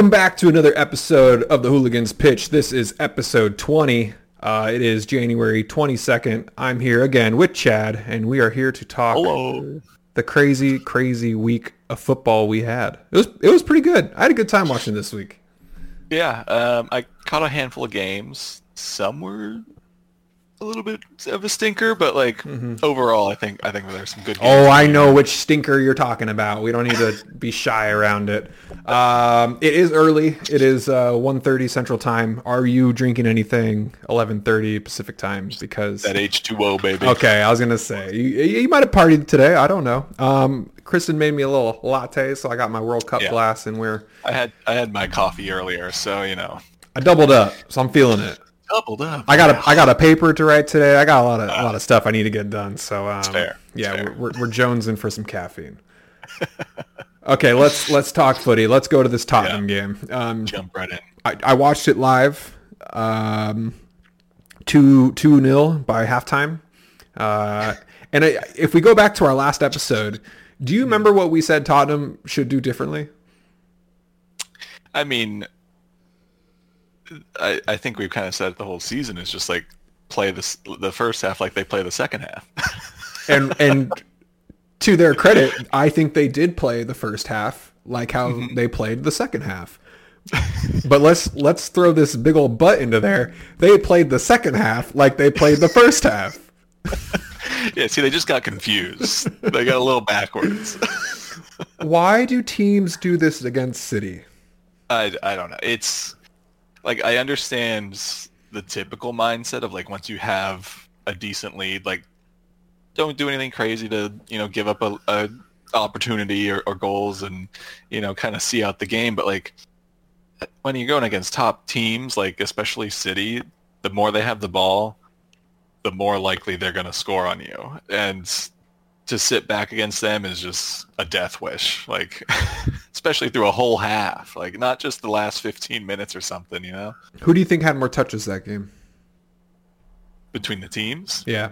Welcome back to another episode of the Hooligans Pitch. This is episode 20. Uh, it is January 22nd. I'm here again with Chad, and we are here to talk Hello. the crazy, crazy week of football we had. It was it was pretty good. I had a good time watching this week. Yeah, um, I caught a handful of games. Some were a little bit of a stinker, but like overall, I think I think there's some good. Games. Mm-hmm. Oh, I know which stinker you're talking about. We don't need to be shy around it. Um, it is early. It is uh, 1.30 Central Time. Are you drinking anything 11.30 Pacific Time? Because that H2O baby. Okay, I was gonna say you, you might have partied today. I don't know. Um, Kristen made me a little latte, so I got my World Cup Yeah. glass, and we're I had I had my coffee earlier, so you know, I doubled up, so I'm feeling it. Doubled up. I got a I got a paper to write today. I got a lot of a lot of stuff I need to get done. So um, fair. Yeah, fair. We're, we're we're jonesing for some caffeine. okay, let's let's talk footy. Let's go to this Tottenham game. Um, jump right in. I, I watched it live. Um, two two nil by halftime. Uh, and I, if we go back to our last episode, do you remember what we said Tottenham should do differently? I mean, I I think we've kind of said the whole season is just like play this the first half like they play the second half. And and to their credit, I think they did play the first half like how mm-hmm. they played the second half. But let's let's throw this big old butt into there. They played the second half like they played the first half. yeah, see, they just got confused. they got a little backwards. Why do teams do this against City? I, I don't know. It's like I understand the typical mindset of like once you have a decent lead, like don't do anything crazy to you know give up a, a opportunity or, or goals and you know kind of see out the game. But like when you're going against top teams, like especially City, the more they have the ball, the more likely they're going to score on you. And to sit back against them is just a death wish. Like, especially through a whole half. Like, not just the last 15 minutes or something, you know, Who do you think had more touches that game? between the teams. Yeah,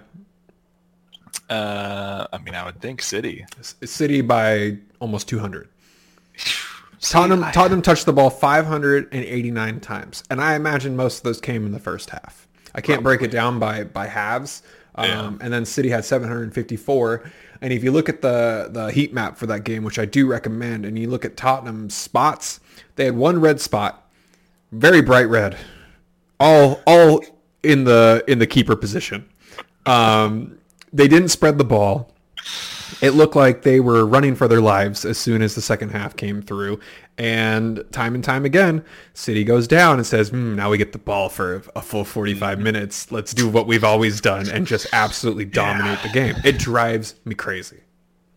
Uh, I mean, I would think City. City by almost 200. Tottenham I- Tottenham touched the ball 589 times, and I imagine most of those came in the first half. I can't break it down by by halves. Um, Yeah. And then City had 754. And if you look at the the heat map for that game, which I do recommend, and you look at Tottenham's spots, they had one red spot, very bright red, all all in the in the keeper position. Um, they didn't spread the ball. It looked like they were running for their lives as soon as the second half came through. And time and time again, City goes down and says, hmm, now we get the ball for a full 45 minutes. Let's do what we've always done and just absolutely dominate the game. It drives me crazy.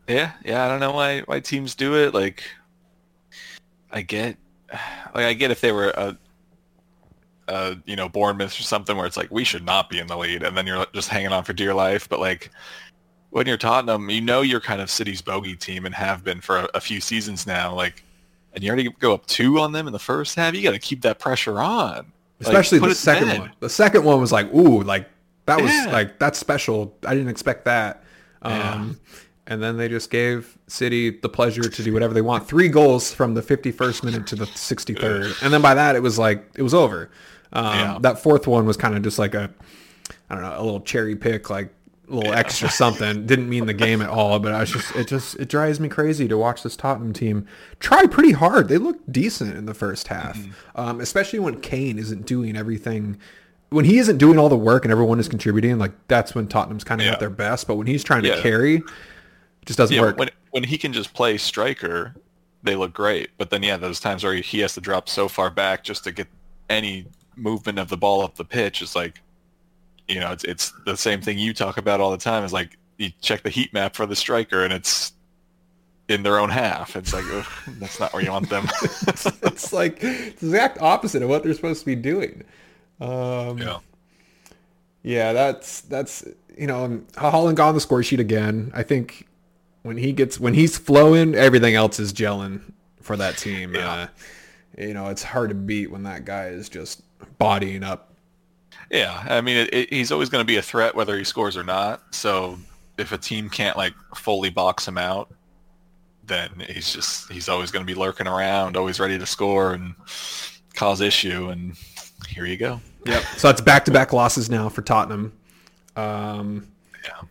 Yeah, yeah. I don't know why why teams do it. Like, I get, like, I get if they were a, a you know Bournemouth or something where it's like we should not be in the lead, and then you're just hanging on for dear life. But like when you're Tottenham, you know you're kind of City's bogey team and have been for a, a few seasons now. Like, and you already go up two on them in the first half. You got to keep that pressure on. Especially put the second bed. one. The second one was like, ooh, like that was Yeah. like that's special. I didn't expect that. Um, Yeah. And then they just gave City the pleasure to do whatever they want. Three goals from the 51st minute to the 63rd, and then by that it was like it was over. Um, Yeah. That fourth one was kind of just like a, I don't know, a little cherry pick, like little extra something. Didn't mean the game at all, but I was just it just it drives me crazy to watch this Tottenham team try pretty hard. They look decent in the first half, um, especially when Kane isn't doing everything. When he isn't doing all the work and everyone is contributing, like that's when Tottenham's kind of Yeah. at their best. But when he's trying to carry, it just doesn't Yeah, work. when when he can just play striker, they look great. But then yeah, those times where he has to drop so far back just to get any movement of the ball up the pitch, it's like, you know, it's it's the same thing you talk about all the time. Is like you check the heat map for the striker and it's in their own half. It's like ugh, that's not where you want them. it's like it's the exact opposite of what they're supposed to be doing. Um, yeah. Yeah, that's that's you know Haaland got on the score sheet again. I think when he gets when he's flowing, everything else is gelling for that team. Yeah. Uh, you know, it's hard to beat when that guy is just bodying up. Yeah, I mean, it, it, he's always going to be a threat whether he scores or not. So if a team can't like fully box him out, then he's just he's always going to be lurking around, always ready to score and cause issue. And here you go. Yep. So that's back-to-back losses now for Tottenham. Um, Yeah.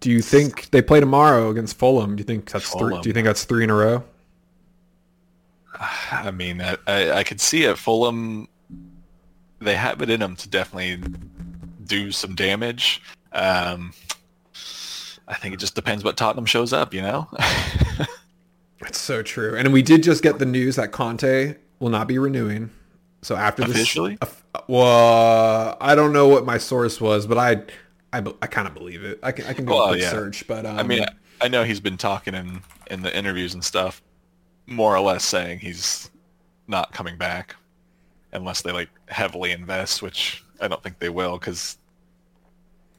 do you think they play tomorrow against Fulham? Do you think that's three? Do you think that's three in a row? I mean, I, I, I could see it. Fulham, they have it in them to definitely do some damage. Um, I think it just depends what Tottenham shows up, you know? That's so true. And we did just get the news that Conte will not be renewing. So after this, Officially? Well, I don't know what my source was, but I, I, I kind of believe it. I can, I can do a Well, quick yeah. search, but um, I mean, I know he's been talking in, in the interviews and stuff, more or less saying he's not coming back unless they like heavily invest, which I don't think they will because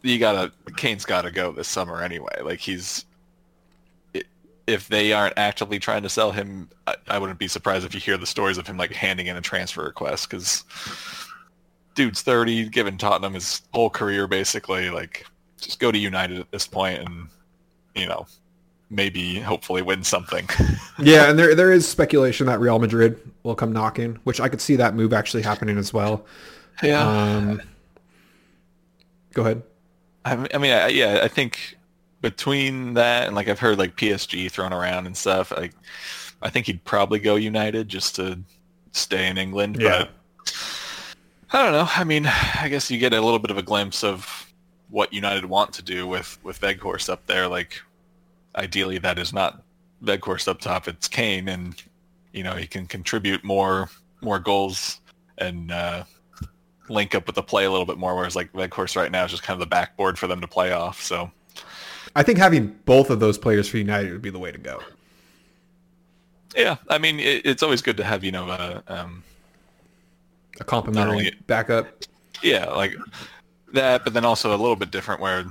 you gotta Kane's gotta go this summer anyway. Like he's if they aren't actively trying to sell him, I, I wouldn't be surprised if you hear the stories of him like handing in a transfer request because dude's 30, given Tottenham his whole career basically. Like just go to United at this point and you know maybe hopefully win something. yeah, and there there is speculation that Real Madrid will come knocking, which I could see that move actually happening as well. yeah. Um, go ahead. I mean, I mean, I, yeah, I think between that and like I've heard like PSG thrown around and stuff. Like, I think he'd probably go United just to stay in England. Yeah. But I don't know. I mean, I guess you get a little bit of a glimpse of what United want to do with with Weghorst up there. Like, ideally, that is not Weghorst up top. It's Kane, and you know he can contribute more more goals and. uh link up with the play a little bit more, whereas like Weghorst right now is just kind of the backboard for them to play off. So I think having both of those players for United would be the way to go. yeah, I mean it, it's always good to have you know uh, um, A complementary only- backup. yeah like that, but then also a little bit different where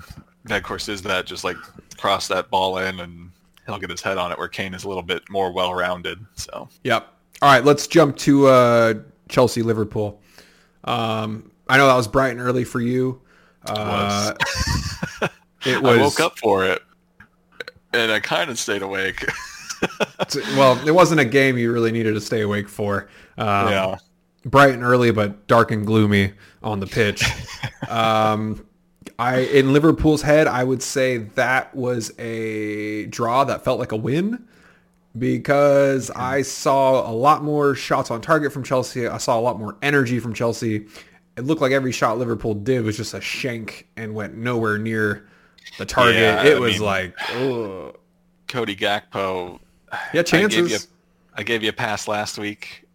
Weghorst is that just like cross that ball in and he'll get his head on it, where Kane is a little bit more well rounded. So Yep. All right, let's jump to uh, Chelsea Liverpool. Um, I know that was bright and early for you. Uh, it was I woke up for it and I kind of stayed awake. well. It wasn't a game you really needed to stay awake for. Um, yeah. bright and early, but dark and gloomy on the pitch. um, I in Liverpool's head, I would say that was a draw that felt like a win because I saw a lot more shots on target from Chelsea. I saw a lot more energy from Chelsea. It looked like every shot Liverpool did was just a shank and went nowhere near the target. Yeah, it I was mean- like, ugh. Cody Gakpo yeah, I gave, you, chances. I gave you a pass last week.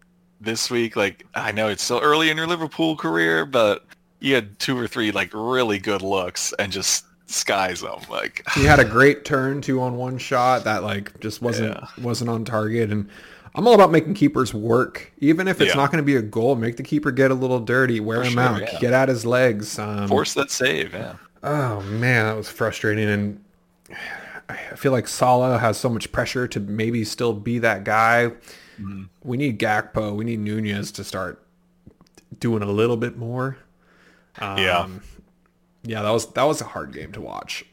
This week, like I know it's still early in your Liverpool career, but you had two or three like really good looks and just skies them. Like he had a great turn two on one shot that like just wasn't Yeah. wasn't on target and I'm all about making keepers work even if it's Yeah. not going to be a goal make the keeper get a little dirty wear For him sure, out yeah. get at his legs um, force that save. Yeah, oh man that was frustrating and I feel like Salah has so much pressure to maybe still be that guy Mm-hmm. we need Gakpo we need Nunez to start doing a little bit more um, Yeah. yeah that was that was a hard game to watch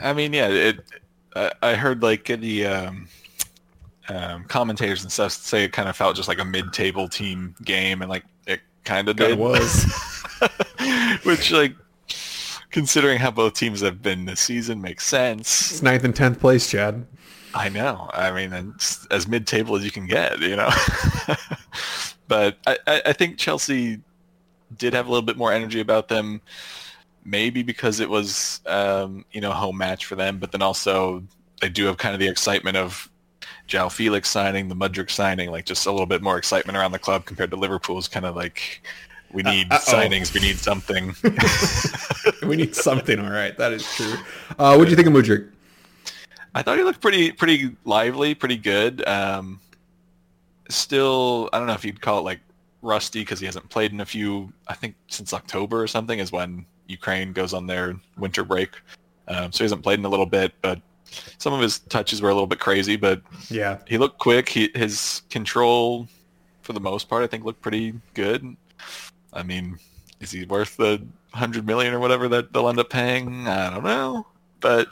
I mean, yeah. It. I, I heard like the um, um, commentators and stuff say it kind of felt just like a mid-table team game, and like it kind of did. was. Which like. Considering how both teams have been this season, makes sense. it's ninth and tenth place Chad I know. I mean, as mid-table as you can get, you know. but I, I I think Chelsea did have a little bit more energy about them, maybe because it was um, you know home match for them, but then also they do have kind of the excitement of João Felix signing, the Mudryk signing, like just a little bit more excitement around the club compared to Liverpool's kind of like we need uh-oh. signings, we need something. we need something. All right, that is true. Uh, what do you think of Mudryk? I thought he looked pretty pretty lively, pretty good. Um, still, I don't know if you'd call it like rusty because he hasn't played in a few. I think since October or something is when Ukraine goes on their winter break. Um, so he hasn't played in a little bit, but some of his touches were a little bit crazy. But Yeah, he looked quick. He, his control, for the most part, I think looked pretty good. I mean, is he worth the hundred million or whatever that they'll end up paying? I don't know, but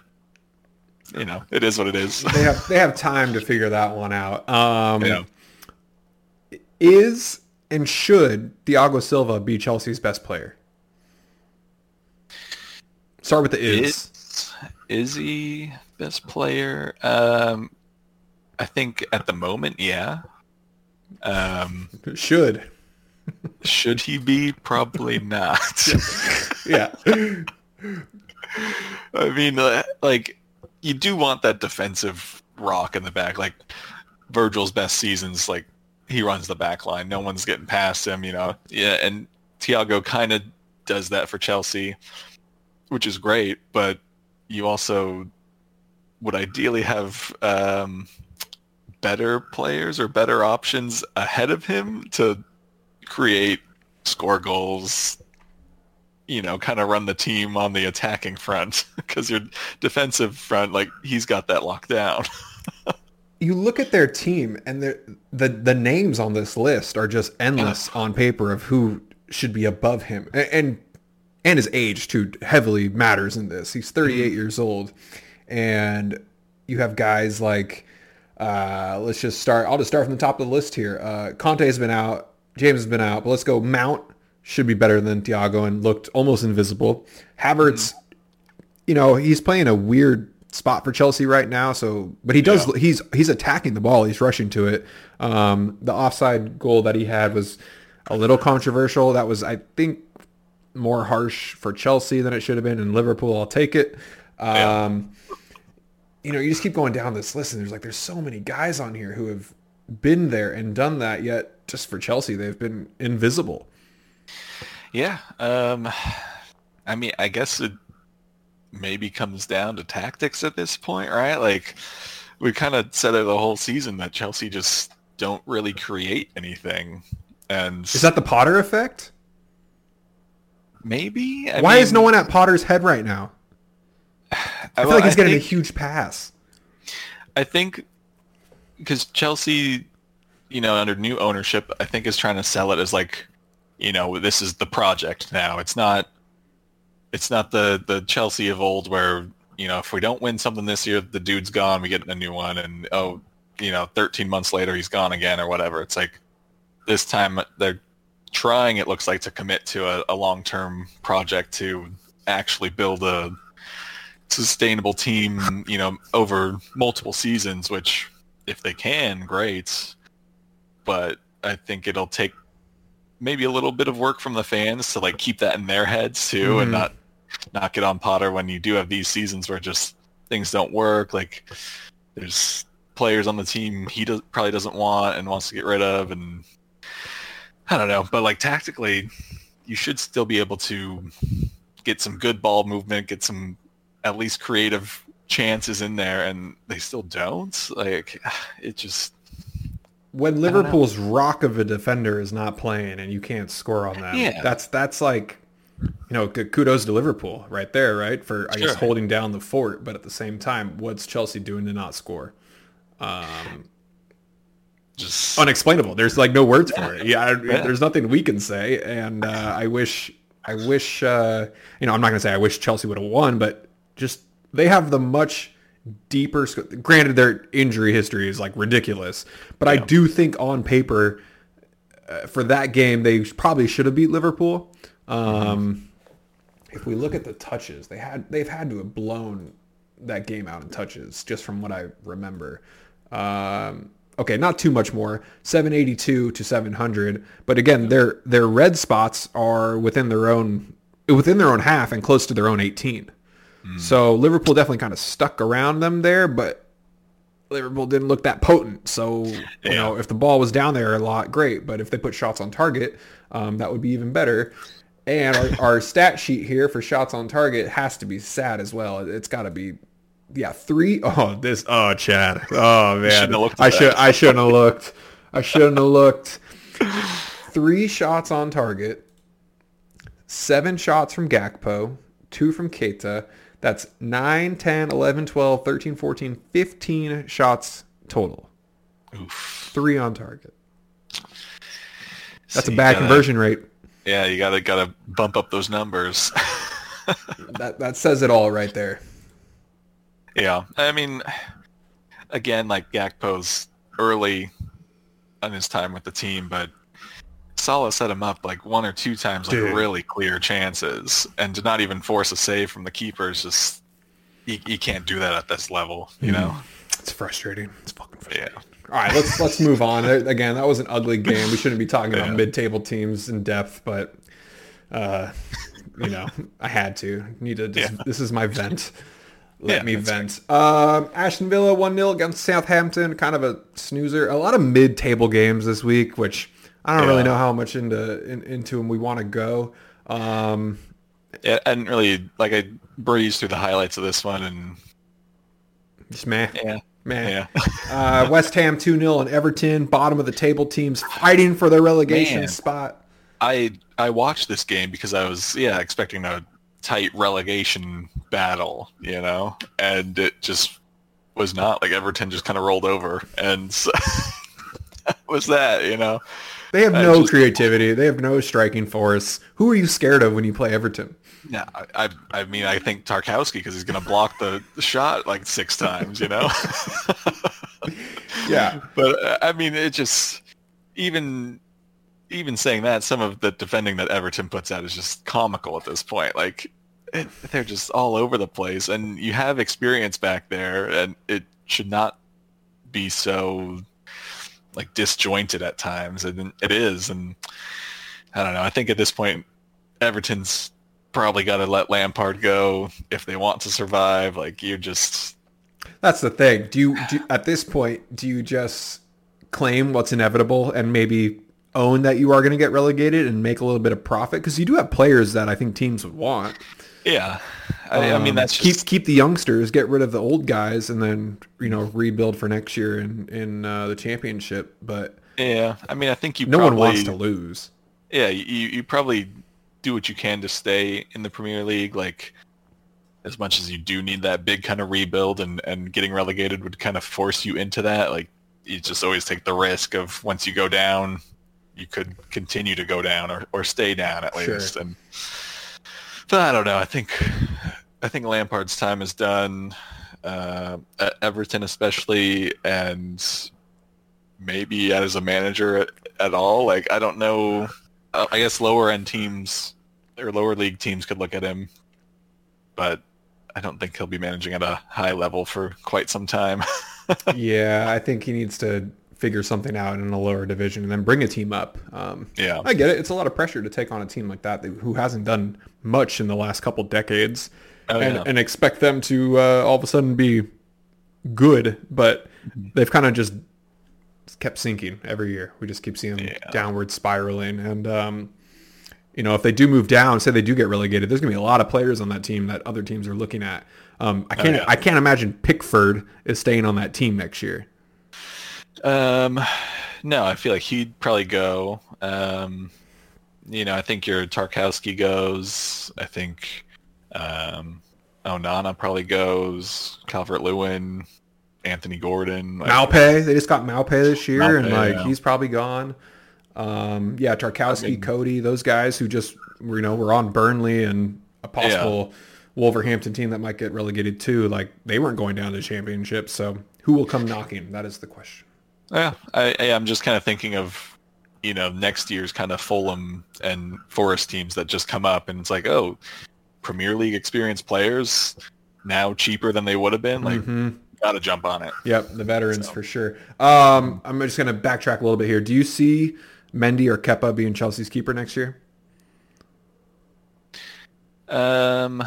you know, it is what it is. they have they have time to figure that one out. Um, Yeah. Is and should Thiago Silva be Chelsea's best player? Start with the is. Is is he best player? Um, I think at the moment, yeah. Um, Should. should he be? Probably not. Yeah. I mean, uh, like you do want that defensive rock in the back. Like Virgil's best seasons, like he runs the back line. No one's getting past him, you know. Yeah, and Thiago kind of does that for Chelsea, which is great. But you also would ideally have um, better players or better options ahead of him to create, score goals, you know, kind of run the team on the attacking front because your defensive front, like he's got that locked down. you look at their team and the the the names on this list are just endless on paper of who should be above him. And and, and his age too heavily matters in this. He's 38 years old. And you have guys like uh, let's just start i'll just start from the top of the list here. Uh, Kante has been out james has been out but let's go mount should be better than Thiago and looked almost invisible. Havertz you know he's playing a weird spot for Chelsea right now. So, but he does. Yeah. He's he's attacking the ball. He's rushing to it. Um, the offside goal that he had was a little controversial. That was, I think, more harsh for Chelsea than it should have been. In Liverpool, I'll take it. Um, You know, you just keep going down this list, and there's like there's so many guys on here who have been there and done that. Yet, just for Chelsea, they've been invisible. yeah. Um, I mean, I guess it maybe comes down to tactics at this point, right? Like we kind of said it the whole season that Chelsea just don't really create anything. And Is that the Potter effect? maybe? I Why is no one at Potter's head right now? I feel well, like he's I getting a huge pass. I think because Chelsea, you know, under new ownership, I think is trying to sell it as like, you know, this is the project now. It's not, it's not the the Chelsea of old where you know if we don't win something this year, the dude's gone, we get a new one, and oh, you know, 13 months later he's gone again or whatever. It's like this time they're trying. It looks like to commit to a, a long term project to actually build a sustainable team, you know, over multiple seasons, which if they can, great. But I think it'll take maybe a little bit of work from the fans to like keep that in their heads too Mhm. and not not get on Potter when you do have these seasons where just things don't work. Like there's players on the team he does, probably doesn't want and wants to get rid of and I don't know. But like tactically, you should still be able to get some good ball movement, get some at least creative chances in there, and they still don't. Like it just when. Liverpool's rock of a defender is not playing and you can't score on them, Yeah. that's that's like, you know, kudos to Liverpool right there, right? For I guess holding down the fort, but at the same time, what's Chelsea doing to not score? Um, just unexplainable. There's like no words for it. Yeah, Yeah. there's nothing we can say, and uh, I wish, I wish, uh, you know, I'm not gonna say I wish Chelsea would have won, but just they have the much deeper. sc- Granted, their injury history is like ridiculous, but I do think on paper, uh, for that game, they probably should have beat Liverpool. Um, If we look at the touches, they had they've had to have blown that game out in touches, just from what I remember. Um, okay, not too much more, 782 to 700, but again, their their red spots are within their own within their own half and close to their own 18. So Liverpool definitely kind of stuck around them there, but Liverpool didn't look that potent. So you Yeah. know, if the ball was down there a lot, great. But if they put shots on target, um, that would be even better. And our, our stat sheet here for shots on target has to be sad as well. It's got to be, yeah, three. Oh, this. Oh, Chad. Oh man, shouldn't have looked at I should. I shouldn't have looked. I shouldn't have looked. Three shots on target. Seven shots from Gakpo. Two from Keita. That's 9, 10, 11, 12, 13, 14, 15 shots total. oof. Three on target. That's So a bad gotta- conversion rate. Yeah, you gotta gotta bump up those numbers. That that says it all right there. Yeah, I mean, again, like Gakpo's early on his time with the team, but Salah set him up like one or two times, like Dude. really clear chances, and to not even force a save from the keeper is just you, you can't do that at this level, you hmm. know? It's frustrating. It's fucking frustrating. Yeah. All right, let's let's move on. Again, that was an ugly game. We shouldn't be talking about Yeah. mid-table teams in depth, but uh, you know, I had to. Need to. Just, Yeah. This is my vent. Let Yeah, me vent. Um, Aston Villa one 0 against Southampton. Kind of a snoozer. A lot of mid-table games this week, which I don't really know how much into in, into them we want to go. Um, I didn't really like I breezed through the highlights of this one, and just meh, yeah, meh. yeah, Uh, West Ham 2 0 and Everton, bottom of the table teams fighting for their relegation Man. spot. I I watched this game because I was yeah expecting a tight relegation battle, you know, and it just was not. Like Everton just kind of rolled over, and so, was that, you know. They have no just- creativity. They have no striking force. Who are you scared of when you play Everton? Yeah, I, I mean I think Tarkowski because he's gonna block the, shot like six times, you know. Yeah. but I mean it just even even saying that some of the defending that Everton puts out is just comical at this point. Like it, they're just all over the place, and you have experience back there, and it should not be so like disjointed at times, and it is. And I don't know. I think at this point, Everton's probably got to let Lampard go if they want to survive. Like you're just That's the thing. Do you, do at this point, do you just claim what's inevitable and maybe own that you are going to get relegated and make a little bit of profit? Because you do have players that I think teams would want. yeah. I, I mean Um, that's keep keep the youngsters, get rid of the old guys, and then you know rebuild for next year in in uh, the championship. But yeah. I mean I think you no probably, one wants to lose. yeah, you you probably do what you can to stay in the Premier League. Like as much as you do need that big kind of rebuild, and and getting relegated would kind of force you into that. Like you just always take the risk of once you go down, you could continue to go down or, or stay down at Sure. least. And but I don't know. I think I think Lampard's time is done. Uh, at Everton especially, and maybe as a manager at, at all. Like I don't know. Uh, I guess lower end teams or lower league teams could look at him, but I don't think he'll be managing at a high level for quite some time. yeah, I think he needs to figure something out in a lower division and then bring a team up. Um, yeah. I get it. It's a lot of pressure to take on a team like that who hasn't done much in the last couple decades Oh, and, yeah. and expect them to uh, all of a sudden be good, but Mm-hmm. they've kind of just kept sinking every year. We just keep seeing Yeah. downward spiraling. And, um, you know, if they do move down, say they do get relegated, there's going to be a lot of players on that team that other teams are looking at. Um, I can't, Oh, yeah. I can't imagine Pickford is staying on that team next year. Um, no, I feel like he'd probably go. Um, you know, I think your Tarkowski goes. I think um, Onana probably goes. Calvert Lewin, Anthony Gordon. Like, Maupay, they just got Maupay this year, and like yeah. he's probably gone. Um, yeah, Tarkowski, I mean- Coady, those guys who just you know were on Burnley and a possible Wolverhampton team that might get relegated too. Like they weren't going down to the championship, so who will come knocking? That is the question. Yeah, I, I, I'm just kind of thinking of, you know, next year's kind of Fulham and Forest teams that just come up, and it's like, oh, Premier League experienced players now cheaper than they would have been. Like, Mhm. gotta jump on it. Yep, the veterans for sure. Um, I'm just gonna backtrack a little bit here. Do you see Mendy or Kepa being Chelsea's keeper next year? Um,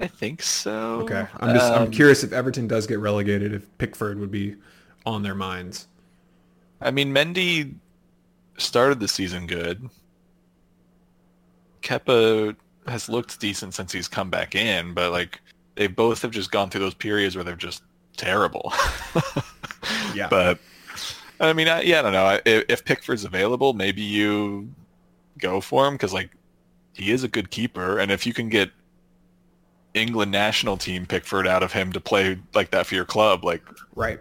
I think so. Okay, I'm just I'm Um, curious if Everton does get relegated, if Pickford would be on their minds. I mean, Mendy started the season good. Kepa has looked decent since he's come back in, but like they both have just gone through those periods where they're just terrible. Yeah. But I mean, I, yeah, I don't know. If, if Pickford's available, maybe you go for him because like he is a good keeper, and if you can get England national team Pickford out of him to play like that for your club, like Right.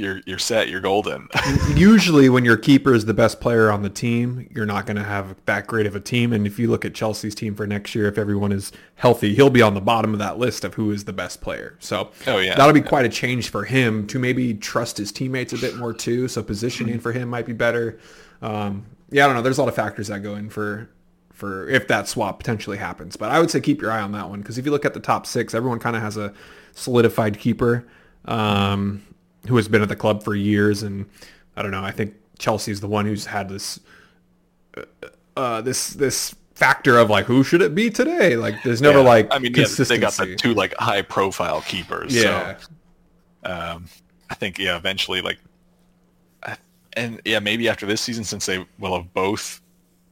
You're you're set. You're golden. Usually, when your keeper is the best player on the team, you're not going to have that great of a team. And if you look at Chelsea's team for next year, if everyone is healthy, he'll be on the bottom of that list of who is the best player. So Oh, yeah. that'll be quite a change for him to maybe trust his teammates a bit more too. So positioning for him might be better. Um, yeah, I don't know. There's a lot of factors that go in for for if that swap potentially happens. But I would say keep your eye on that one because if you look at the top six, everyone kind of has a solidified keeper um, who has been at the club for years, and I don't know. I think Chelsea's the one who's had this uh, uh, this this factor of like who should it be today? Like there's never Yeah. like I mean, yeah, they got the two like high profile keepers. yeah. So, um, I think yeah, eventually like, and yeah, maybe after this season, since they will have both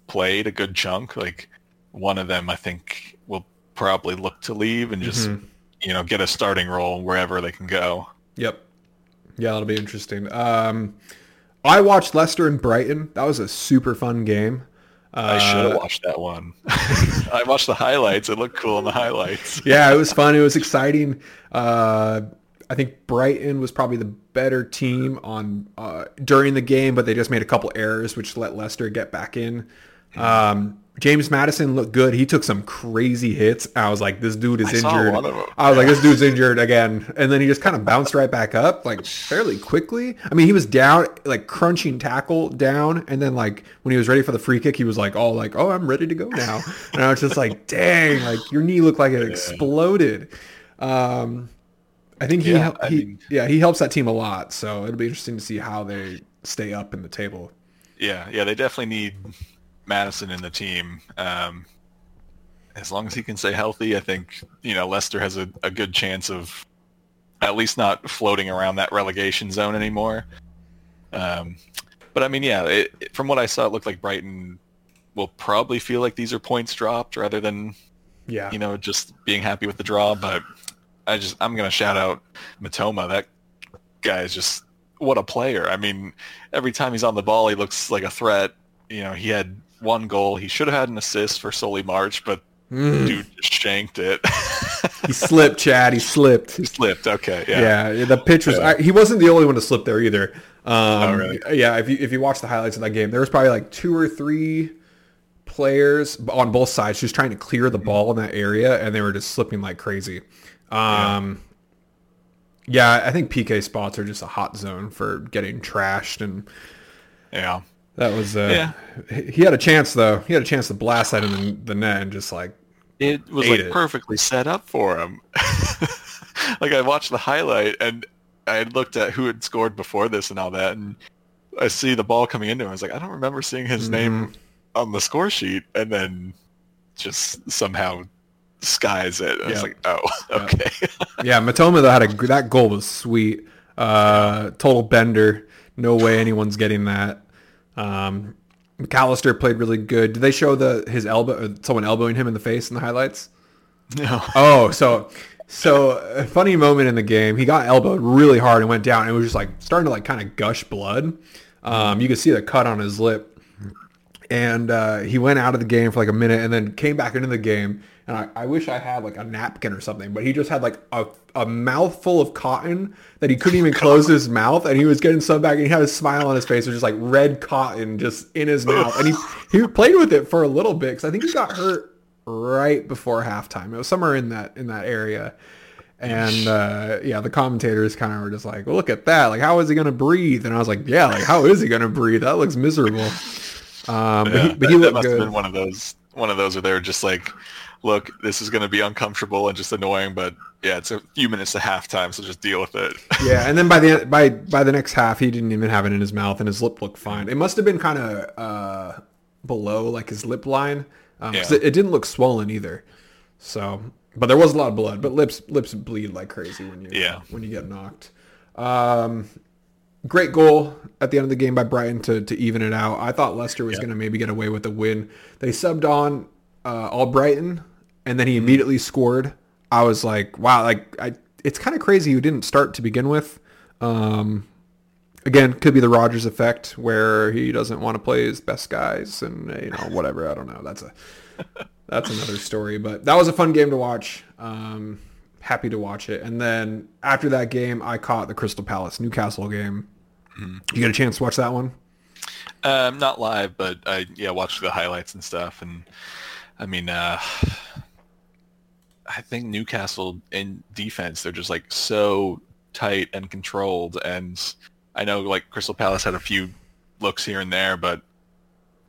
played a good chunk, like one of them, I think will probably look to leave and just Mm-hmm. you know get a starting role wherever they can go. Yep. Yeah, that'll be interesting. Um, I watched Leicester and Brighton. That was a super fun game. I should have Uh, watched that one. I watched the highlights. It looked cool in the highlights. yeah, it was fun. It was exciting. Uh, I think Brighton was probably the better team on uh, during the game, but they just made a couple errors, which let Leicester get back in. Um, James Madison looked good. He took some crazy hits. I was like, this dude is I injured. one of 'em. I was like, this dude's injured again. And then he just kind of bounced right back up, like fairly quickly. I mean, he was down, like crunching tackle down. And then like when he was ready for the free kick, he was like, oh, like, oh, I'm ready to go now. And I was just like, dang, like your knee looked like it exploded. Um, I think he, Yeah, he mean- yeah, he helps that team a lot. So it'll be interesting to see how they stay up in the table. Yeah, yeah, they definitely need Madison in the team. Um, as long as he can stay healthy, I think you know Leicester has a, a good chance of at least not floating around that relegation zone anymore. Um, but I mean, yeah, it, it- from what I saw, it looked like Brighton will probably feel like these are points dropped rather than Yeah. you know just being happy with the draw. But I just I'm gonna shout out Mitoma. That guy is just what a player. I mean, every time he's on the ball, he looks like a threat. You know, he had one goal. He should have had an assist for Solly March, but Mm. dude just shanked it. he slipped, Chad. He slipped. he slipped. Okay, yeah. Yeah, the pitch was. Yeah. I, he wasn't the only one to slip there either. Um, Oh, really? Yeah, if you if you watch the highlights of that game, there was probably like two or three players on both sides just trying to clear the ball in that area, and they were just slipping like crazy. Um, yeah. I think PK spots are just a hot zone for getting trashed, and Yeah. That was. Uh, Yeah. He had a chance though. He had a chance to blast that in the, the net and just like It was like it. perfectly set up for him. like I watched the highlight and I had looked at who had scored before this and all that, and I see the ball coming into him. I was like, I don't remember seeing his Mm-hmm. name on the score sheet, and then just somehow skies it. I was like, oh, okay. Yeah, Mitoma though had a that goal was sweet. Uh, total bender. No way anyone's getting that. Um, McAllister played really good. Did they show the his elbow? uh, Someone elbowing him in the face in the highlights? no. Oh, so so a funny moment in the game. He got elbowed really hard and went down. It was just like starting to like kind of gush blood. Um, you could see the cut on his lip and uh, he went out of the game for like a minute and then came back into the game and I, I wish I had like a napkin or something but he just had like a, a mouthful of cotton that he couldn't even close his mouth and he was getting some back and he had a smile on his face it was just like red cotton just in his mouth and he he played with it for a little bit because I think he got hurt right before halftime it was somewhere in that in that area and uh, yeah, the commentators kind of were just like, "Well, look at that! Like, how is he gonna breathe?" And I was like, "Yeah, like, how is he gonna breathe? That looks miserable." Um, but he, Yeah, but that, he that looked must have good. been one of those one of those where they're just like, look, this is going to be uncomfortable and just annoying, but yeah, it's a few minutes to halftime, so just deal with it. yeah, and then by the by by the next half, he didn't even have it in his mouth, and his lip looked fine. It must have been kind of uh, below like his lip line, um, Yeah. it, it didn't look swollen either. So, but there was a lot of blood. But lips lips bleed like crazy when you Yeah. when you get knocked. Um, great goal at the end of the game by Brighton to, to even it out. I thought Leicester was going to maybe get away with the win. They subbed on uh, all Brighton, and then he immediately scored. I was like, wow, like I, it's kind of crazy you didn't start to begin with. Um, again, could be the Rodgers effect where he doesn't want to play his best guys, and you know whatever. I don't know. That's a that's another story. But that was a fun game to watch. Um, happy to watch it. And then after that game, I caught the Crystal Palace Newcastle game. You get a chance to watch that one? Um, not live, but I yeah watched the highlights and stuff, and I mean, uh, I think Newcastle in defense they're just like so tight and controlled, and I know like Crystal Palace had a few looks here and there, but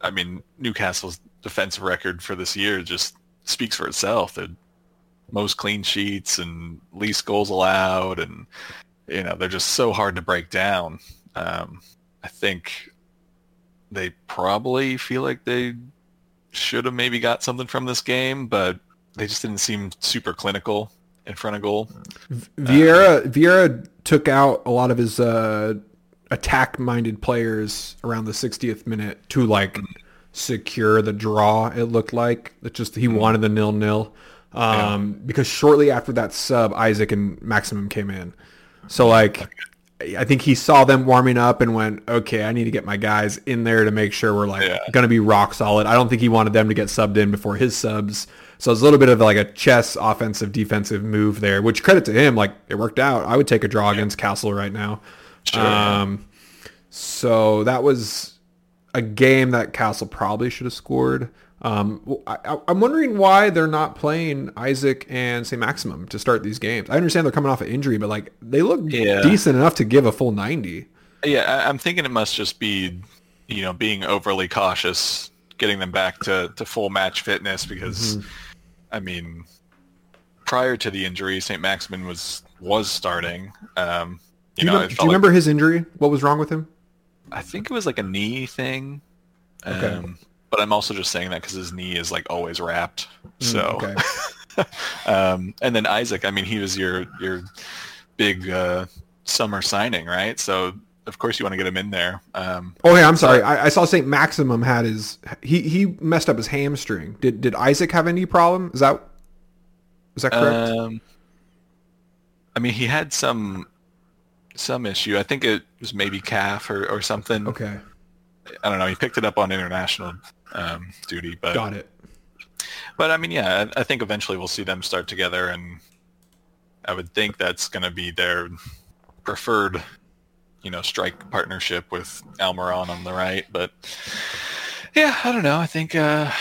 I mean Newcastle's defensive record for this year just speaks for itself. They're most clean sheets and least goals allowed, and you know they're just so hard to break down. Um, I think they probably feel like they should have maybe got something from this game, but they just didn't seem super clinical in front of goal. Vieira Vieira took out a lot of his uh, attack-minded players around the 60th minute to like secure the draw. It looked like it just he wanted the nil nil um, because shortly after that sub, Isak and Maximin came in. So like. I think he saw them warming up and went, okay, I need to get my guys in there to make sure we're like Yeah. going to be rock solid. I don't think he wanted them to get subbed in before his subs. So it's a little bit of like a chess offensive defensive move there, which credit to him, like it worked out. I would take a draw against Castle right now. Sure. Um, so that was a game that Castle probably should have scored. Um, I, I- I'm wondering why they're not playing Isak and say Maximin to start these games. I understand they're coming off an injury, but like they look Yeah. decent enough to give a full 90. Yeah, I, I'm thinking it must just be, you know, being overly cautious, getting them back to, to full match fitness because, I mean, prior to the injury, St. Maximin was was starting. Um, Do you you, know, remember, do you like- remember his injury? What was wrong with him? I think it was like a knee thing. Um, Okay. But I'm also just saying that because his knee is like always wrapped. So, okay. um, and then Isak, I mean, he was your your big uh, summer signing, right? So of course you want to get him in there. Um, Oh, hey, I'm sorry. I, I saw St. Maximin had his he he messed up his hamstring. Did did Isak have any problem? Is that is that correct? Um, I mean, he had some some issue. I think it was maybe calf or, or something. okay, I don't know. He picked it up on international um, duty, but got it. but I mean, yeah, I, I think eventually we'll see them start together, and I would think that's going to be their preferred, you know, strike partnership with Almiron on the right. But yeah, I don't know. I think. Uh,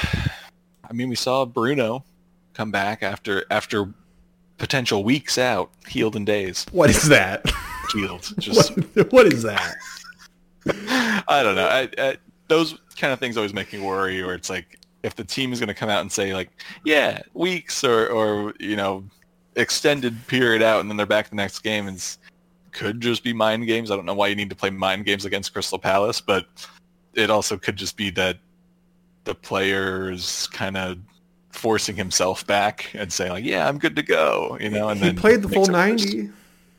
I mean, we saw Bruno come back after after potential weeks out, healed in days. What is that? Healed, just what, what is that? I don't know. I, I, those kind of things always make me worry. Where it's like, if the team is going to come out and say like, yeah, weeks or or you know, extended period out, and then they're back the next game, and could just be mind games. I don't know why you need to play mind games against Crystal Palace, but it also could just be that the player's kind of forcing himself back and saying like, yeah, I'm good to go, you know. And He then played the full it worse. ninety.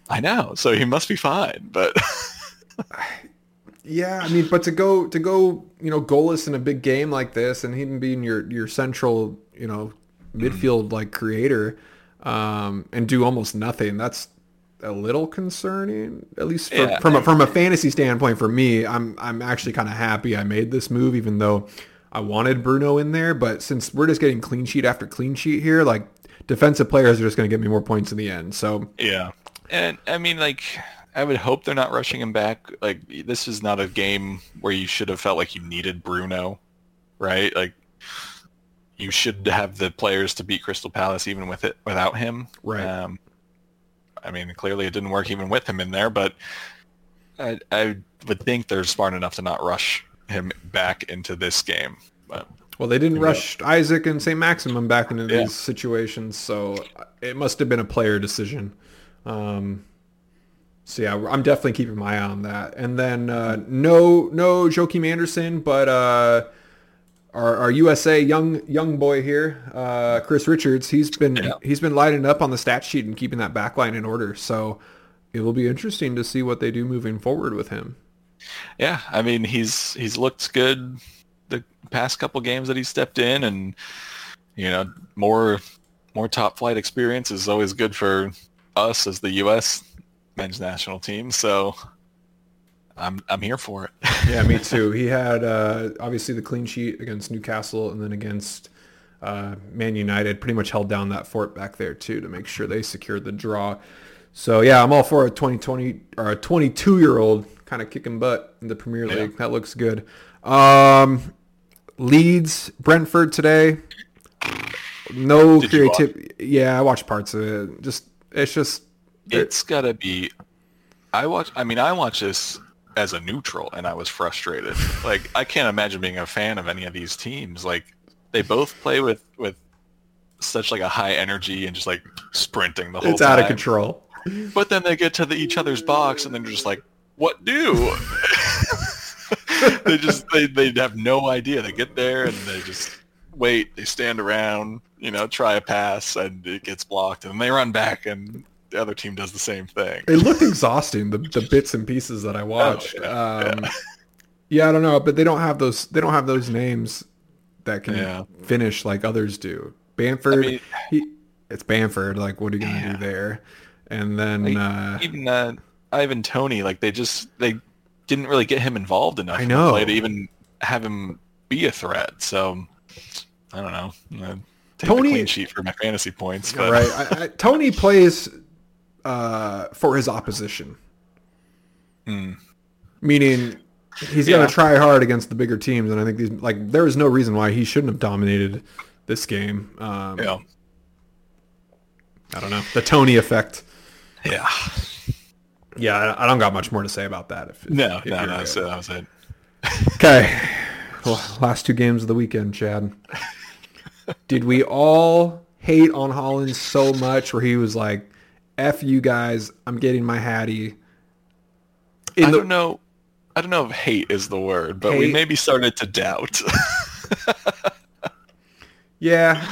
I know, so he must be fine, but. Yeah, I mean, but to go to go, you know, goalless in a big game like this, and him being your your central, you know, midfield like creator, um, and do almost nothing. That's a little concerning, at least for, Yeah. from a, from a fantasy standpoint. For me, I'm I'm actually kind of happy I made this move, even though I wanted Bruno in there. But since we're just getting clean sheet after clean sheet here, like defensive players are just going to get me more points in the end. So Yeah. And I mean, like, I would hope they're not rushing him back. Like, this is not a game where you should have felt like you needed Bruno, right? Like, you should have the players to beat Crystal Palace even with it without him. Right. Um, I mean, clearly it didn't work even with him in there, but I, I would think they're smart enough to not rush him back into this game. But Well, they didn't rush Isak and St. Maximin back into Yeah. these situations, so it must have been a player decision. Um, so yeah, I'm definitely keeping my eye on that. And then uh, no, no Joachim Andersen, but uh, our, our USA young young boy here, uh, Chris Richards, he's been Yeah. he's been lighting up on the stat sheet and keeping that back line in order. So it will be interesting to see what they do moving forward with him. Yeah, I mean he's he's looked good the past couple games that he stepped in, and you know more more top flight experience is always good for us as the U.S. men's national team. So I'm I'm here for it. Yeah, me too. He had uh, obviously the clean sheet against Newcastle and then against uh, Man United pretty much held down that fort back there too to make sure they secured the draw. So yeah, I'm all for a 2020 or a 22 year old kind of kicking butt in the Premier Yeah. League. That looks good. Um, Leeds, Brentford today. No Did you watch creativity. Yeah, I watched parts of it. Just it's just It's gotta be. I watch. I mean, I watch this as a neutral, and I was frustrated. like, I can't imagine being a fan of any of these teams. Like, they both play with with such like a high energy and just like sprinting the whole it's time. out of control. But then they get to the, each other's box, and then they're just like, "What do?" they just they they have no idea. They get there and they just wait. They stand around, you know, try a pass, and it gets blocked, and they run back, and the other team does the same thing. It looked exhausting. The the bits and pieces that I watched. Oh, yeah, um, yeah, I don't know, but they don't have those. They don't have those names that can Yeah. finish like others do. Bamford, I mean- he, it's Bamford. Like, what are you gonna Yeah. do there? And then Like, uh, even uh, Ivan Toney, like they just they didn't really get him involved enough I in know. play to even have him be a threat. So I don't know. Take Toney- clean sheet for my fantasy points, but right, I, I, Toney plays uh, for his opposition, Hmm. meaning he's Yeah. gonna try hard against the bigger teams. And I think these like there is no reason why he shouldn't have dominated this game. Um, yeah, I don't know the Toney effect. yeah. Yeah, I don't got much more to say about that. If, No, if no, no. So that was it. Okay. Well, last two games of the weekend, Chad. Did we all hate on Haaland so much where he was like, F you guys, I'm getting my Hattie. In I the, don't know. I don't know if hate is the word, but we maybe started to doubt. yeah.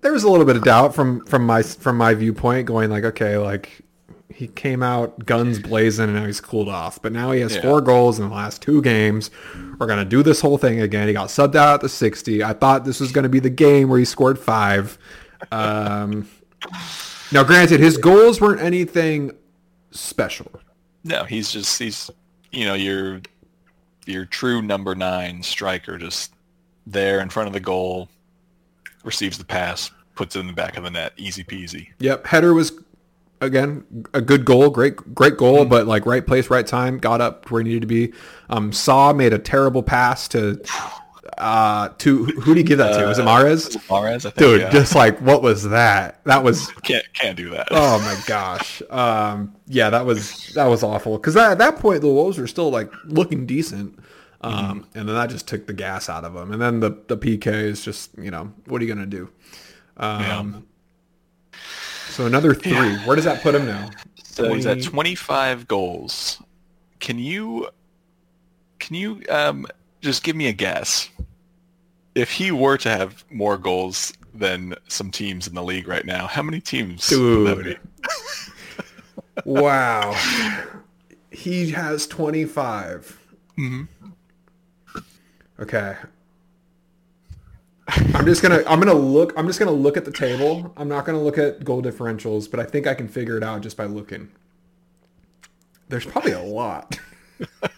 There was a little bit of doubt from, from my from my viewpoint going like, okay, like he came out guns blazing and now he's cooled off. But now he has Yeah. four goals in the last two games. We're gonna do this whole thing again. He got subbed out at the 60. I thought this was gonna be the game where he scored five. Um, now, granted, his goals weren't anything special. no, he's just he's you know your your true number nine striker, just there in front of the goal, receives the pass, puts it in the back of the net, easy peasy. Yep, header was again a good goal, great great goal, but like right place, right time, got up where he needed to be. Um, Sá made a terrible pass to uh to who did he give that to? Was it Mahrez? Mahrez, I think. Dude, yeah. just like what was that? That was can't can't do that. oh my gosh. Um, yeah, that was that was awful because at that point the Wolves were still like looking decent. Um, and then that just took the gas out of them. And then the the PK is just you know what are you gonna do? Um, So another three. Where does that put him now? So he's at 25 goals. Can you can you um, just give me a guess? If he were to have more goals than some teams in the league right now, how many teams Dude. Wow. He has 25. Mhm. Okay. I'm just gonna I'm gonna look I'm just gonna look at the table. I'm not gonna look at goal differentials, but I think I can figure it out just by looking. There's probably a lot.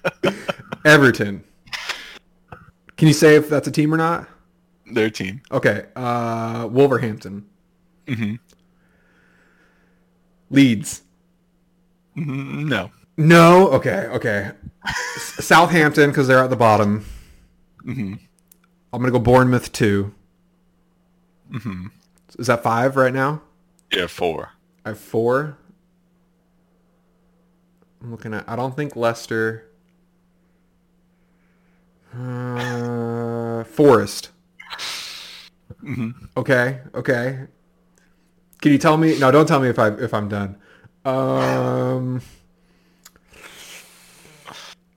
Everton. Can you say if that's a team or not? Their team. Okay. Uh Wolverhampton. Mhm. Leeds. Mhm, No. No. Okay. Okay. Southampton because they're at the bottom. hmm I'm gonna go Bournemouth two. hmm Is that five right now? Yeah, four. I have four. I'm looking at. I don't think Leicester. Uh, Forest. hmm Okay. Okay. Can you tell me? No, don't tell me if I if I'm done. Um.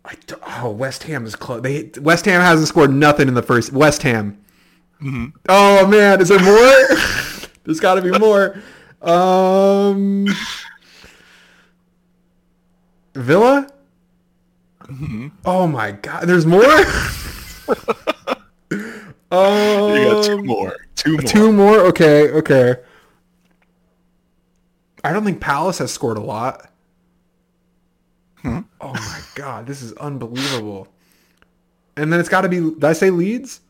I oh, West Ham is close. They West Ham hasn't scored nothing in the first. West Ham. hmm Oh man, is there more? There's got to be more. Um, Villa. Hmm Oh my God, there's more. um, You got two more. Two more. Two more. Okay. Okay. I don't think Palace has scored a lot. Hmm. Oh my God, this is unbelievable. And then it's got to be. Did I say Leeds?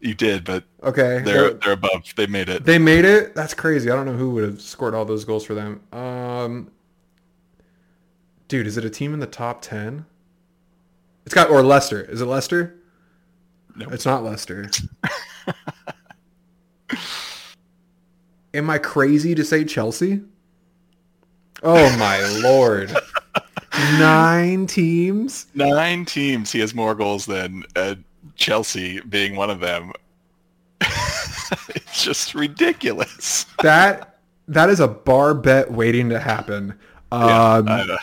You did, but Okay. they're they're above. They made it. they made it. That's crazy. I don't know who would have scored all those goals for them. Um, dude, is it a team in the top ten? It's got or Leicester. Is it Leicester? Nope. It's not Leicester. Am I crazy to say Chelsea? Oh my lord. Nine teams? Nine teams. He has more goals than uh, Chelsea, being one of them. it's just ridiculous. That that is a bar bet waiting to happen. Yeah, Um, know.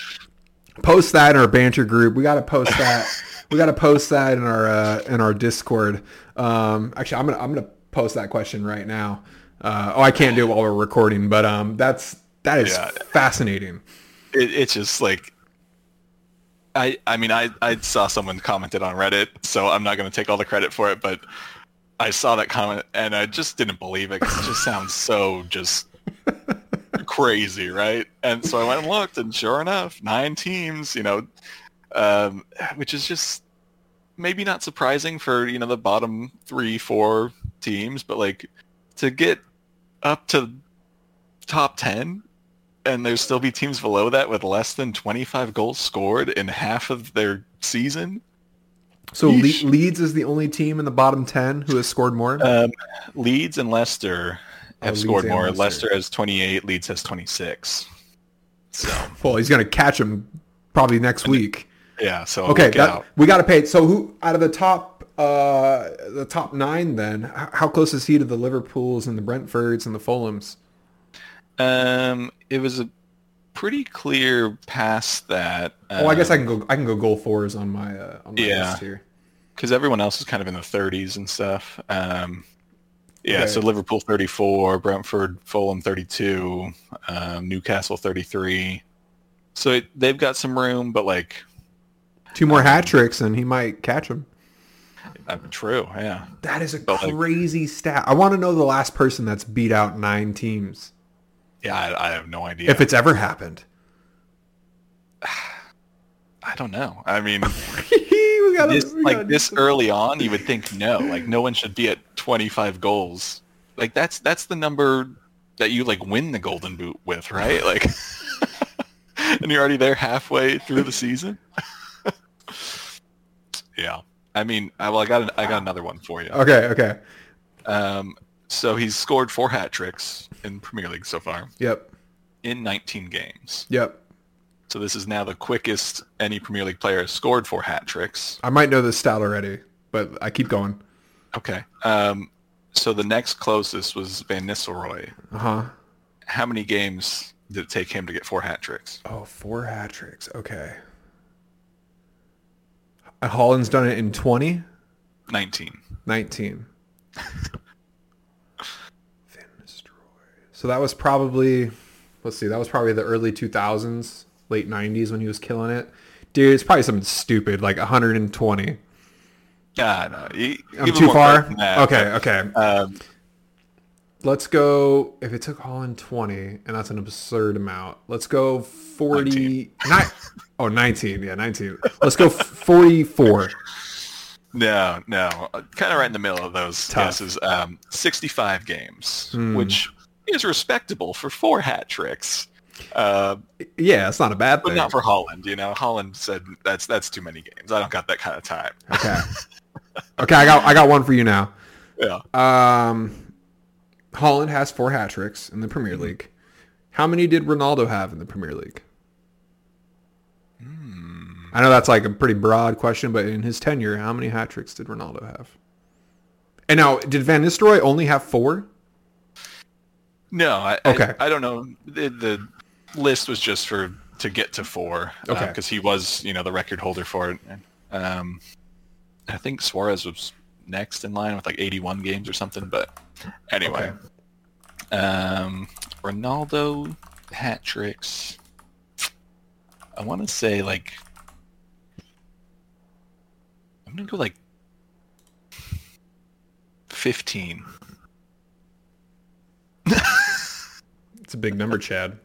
Post that in our banter group. We got to post that. we got to post that in our uh, in our Discord. Um, actually, I'm gonna I'm gonna post that question right now. Uh, oh, I can't do it while we're recording, but um, that's that is Yeah. fascinating. it, it's just like I I mean I I saw someone commented on Reddit, so I'm not going to take all the credit for it, but I saw that comment and I just didn't believe it 'cause it just sounds so just crazy, right? And so I went and looked, and sure enough, nine teams, you know, um, which is just maybe not surprising for you know the bottom three, four teams, but like to get up to top ten and there's still be teams below that with less than 25 goals scored in half of their season. So Le- Leeds is the only team in the bottom ten who has scored more. Um, Leeds and Leicester have scored more. Leicester. Leicester. has 28. Leeds has 26. So well, he's gonna catch him probably next week. yeah. So Okay, that- we got to pay. So who out of the top uh the top nine then? How close is he to the Liverpools and the Brentfords and the Fulhams? Um, it was a pretty clear past that. Oh, I guess I um, can go. I can go goal fours on my uh, on my Yeah. list here. because everyone else is kind of in the 30s and stuff. Um, yeah, Okay. so Liverpool 34, Brentford, Fulham 32, um, Newcastle 33. So it, they've got some room, but like, Two more hat tricks and he might catch him. uh, true, yeah. That is a But, like- crazy stat. I want to know the last person that's beat out nine teams, Yeah, I, I have no idea. if it's ever happened. I don't know. I mean, gotta, this, like this early on, you would think no, like no one should be at 25 goals. Like that's that's the number that you like win the Golden Boot with, right? Like, and you're already there halfway through the season. yeah, I mean, I, well, I got an, I got another one for you. Okay, okay. Um, so he's scored four hat tricks in Premier League so far Yep, in 19 games. yep. So this is now the quickest any Premier League player has scored four hat tricks. I might know this stat already, but I keep going. Okay. Um, so the next closest was Van Nistelrooy. Uh huh. How many games did it take him to get four hat tricks? Oh, four hat tricks. Okay. Uh, Haaland's done it in 20, 19. 19. Van Nistelrooy. So that was probably, let's see, that was probably the early 2000s, late 90s when he was killing it. Dude, it's probably something stupid, like 120. Ah, no. e- I'm too far? that, Okay, okay. Um, Let's go, if it took Haaland 20, and that's an absurd amount, let's go 40, 19. ni- oh, 19, yeah, 19. Let's go 44. no, no. Kind of right in the middle of those Tough. guesses. Um, 65 games, Hmm. which is respectable for four hat tricks. Uh, Yeah, it's not a bad but thing. not for Haaland. You know, Haaland said that's that's too many games. I don't got that kind of time. Okay. okay, I got I got one for you now. Yeah. Um, Haaland has four hat tricks in the Premier Mm-hmm. League. How many did Ronaldo have in the Premier League? Hmm. I know that's like a pretty broad question, but in his tenure, how many hat tricks did Ronaldo have? And now, did Van Nistelrooy only have four? No, I, Okay. I, I don't know. The, the list was just for to get to four. Okay. Because he was, you know, the record holder for it. Um, I think Suarez was next in line with like 81 games or something. But anyway, um, Ronaldo hat tricks. I want to say like I'm gonna go like 15. It's a big number, Chad.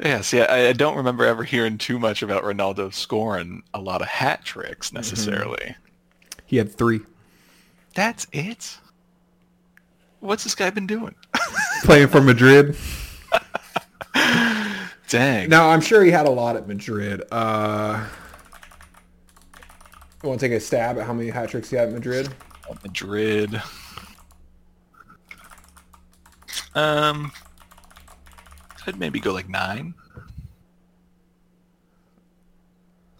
Yeah, see, I, I don't remember ever hearing too much about Ronaldo scoring a lot of hat tricks necessarily. He had three. That's it. What's this guy been doing? Playing for Madrid. Dang. Now I'm sure he had a lot at Madrid. Uh, you want to take a stab at how many hat tricks he had at Madrid? Madrid. Um, I'd maybe go like nine.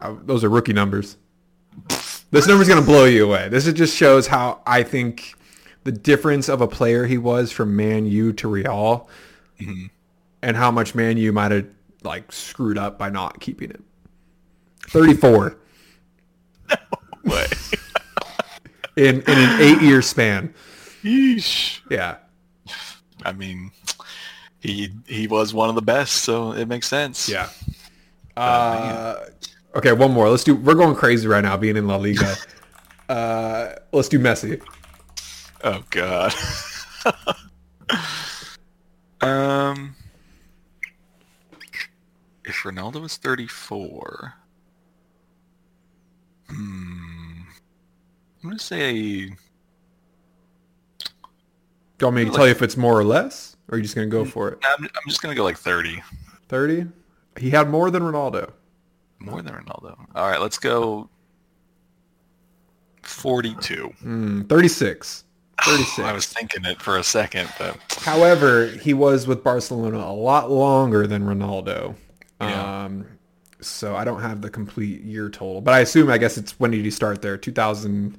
Uh, those are rookie numbers. This number's gonna blow you away. This is just shows how I think the difference of a player he was from Man U to Real, and how much Man U might have like screwed up by not keeping it. Thirty-four Way. in in an eight-year span. Yeesh. Yeah. I mean, he he was one of the best, so it makes sense. Yeah. Uh, okay, one more. Let's do. We're going crazy right now, being in La Liga. Uh, let's do Messi. Oh God. um, if Ronaldo was thirty-four, hmm, I'm gonna say Do you want me to tell you if it's more or less, or are you just gonna go for it? I'm, I'm just gonna go like thirty. Thirty. He had more than Ronaldo. More than Ronaldo. All right, let's go. Forty-two. Hmm, Thirty-six. Thirty-six. I was thinking it for a second, but However, he was with Barcelona a lot longer than Ronaldo. Yeah. Um, so I don't have the complete year total, but I assume I guess it's when did he start there? Two thousand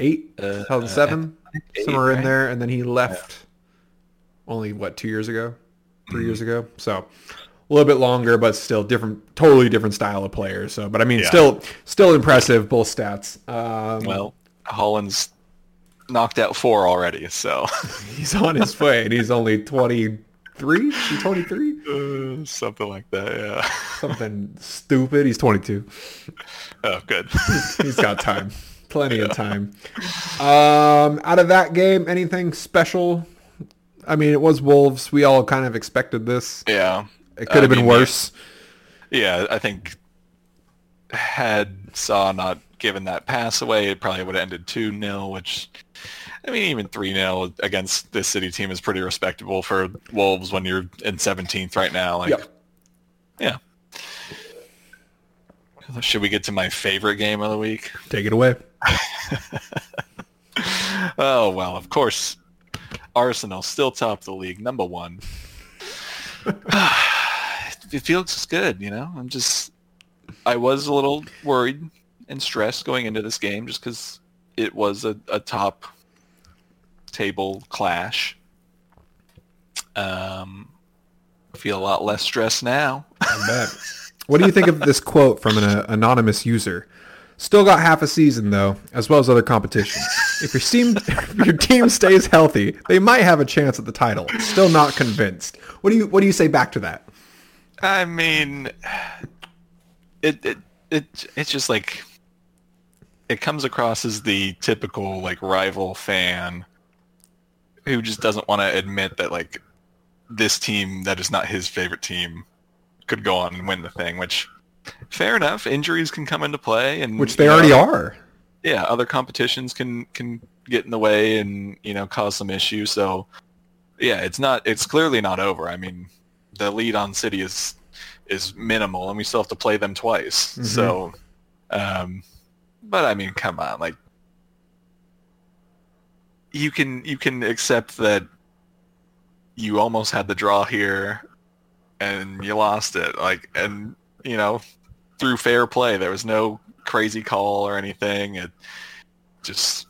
eight, Uh, two thousand seven, eight, somewhere in there, and then he left. Only what two years ago, 3 years Mm-hmm. ago. So a little bit longer, but still different, totally different style of player. So, but I mean, Yeah. still, still impressive both stats. Um, well, Haaland's knocked out four already, so he's on his way, and he's only twenty three. Twenty three. uh, something like that. Yeah. something stupid. He's 22. Oh, good. He's got time. Plenty of time. Um, out of that game, anything special? I mean, it was Wolves. We all kind of expected this. yeah. It could have been mean, worse. Yeah, I think had Sá not given that pass away, it probably would have ended 2-0, which, I mean, even 3-0 against this City team is pretty respectable for Wolves when you're in 17th right now. Like, Yep. yeah. Should we get to my favorite game of the week? Take it away. Oh, well, of course. Arsenal still top the league, number one. it feels good, you know? I'm just, I was a little worried and stressed going into this game just because it was a, a top table clash. Um, I feel a lot less stressed now. I bet. What do you think of this quote from an uh, anonymous user? Still got half a season though, as well as other competitions. If your team, if your team stays healthy, they might have a chance at the title. Still not convinced. What do you What do you say back to that? I mean, it it it it's just like it comes across as the typical like rival fan who just doesn't want to admit that like this team that is not his favorite team could go on and win the thing. Which fair enough, injuries can come into play, and Which they you know, already are. yeah, other competitions can can get in the way and you know cause some issues. So yeah, it's not it's clearly not over. I mean, the lead on City is is minimal, and we still have to play them twice. So, um, but I mean, come on, like you can you can accept that you almost had the draw here and you lost it like and you know through fair play there was no crazy call or anything it just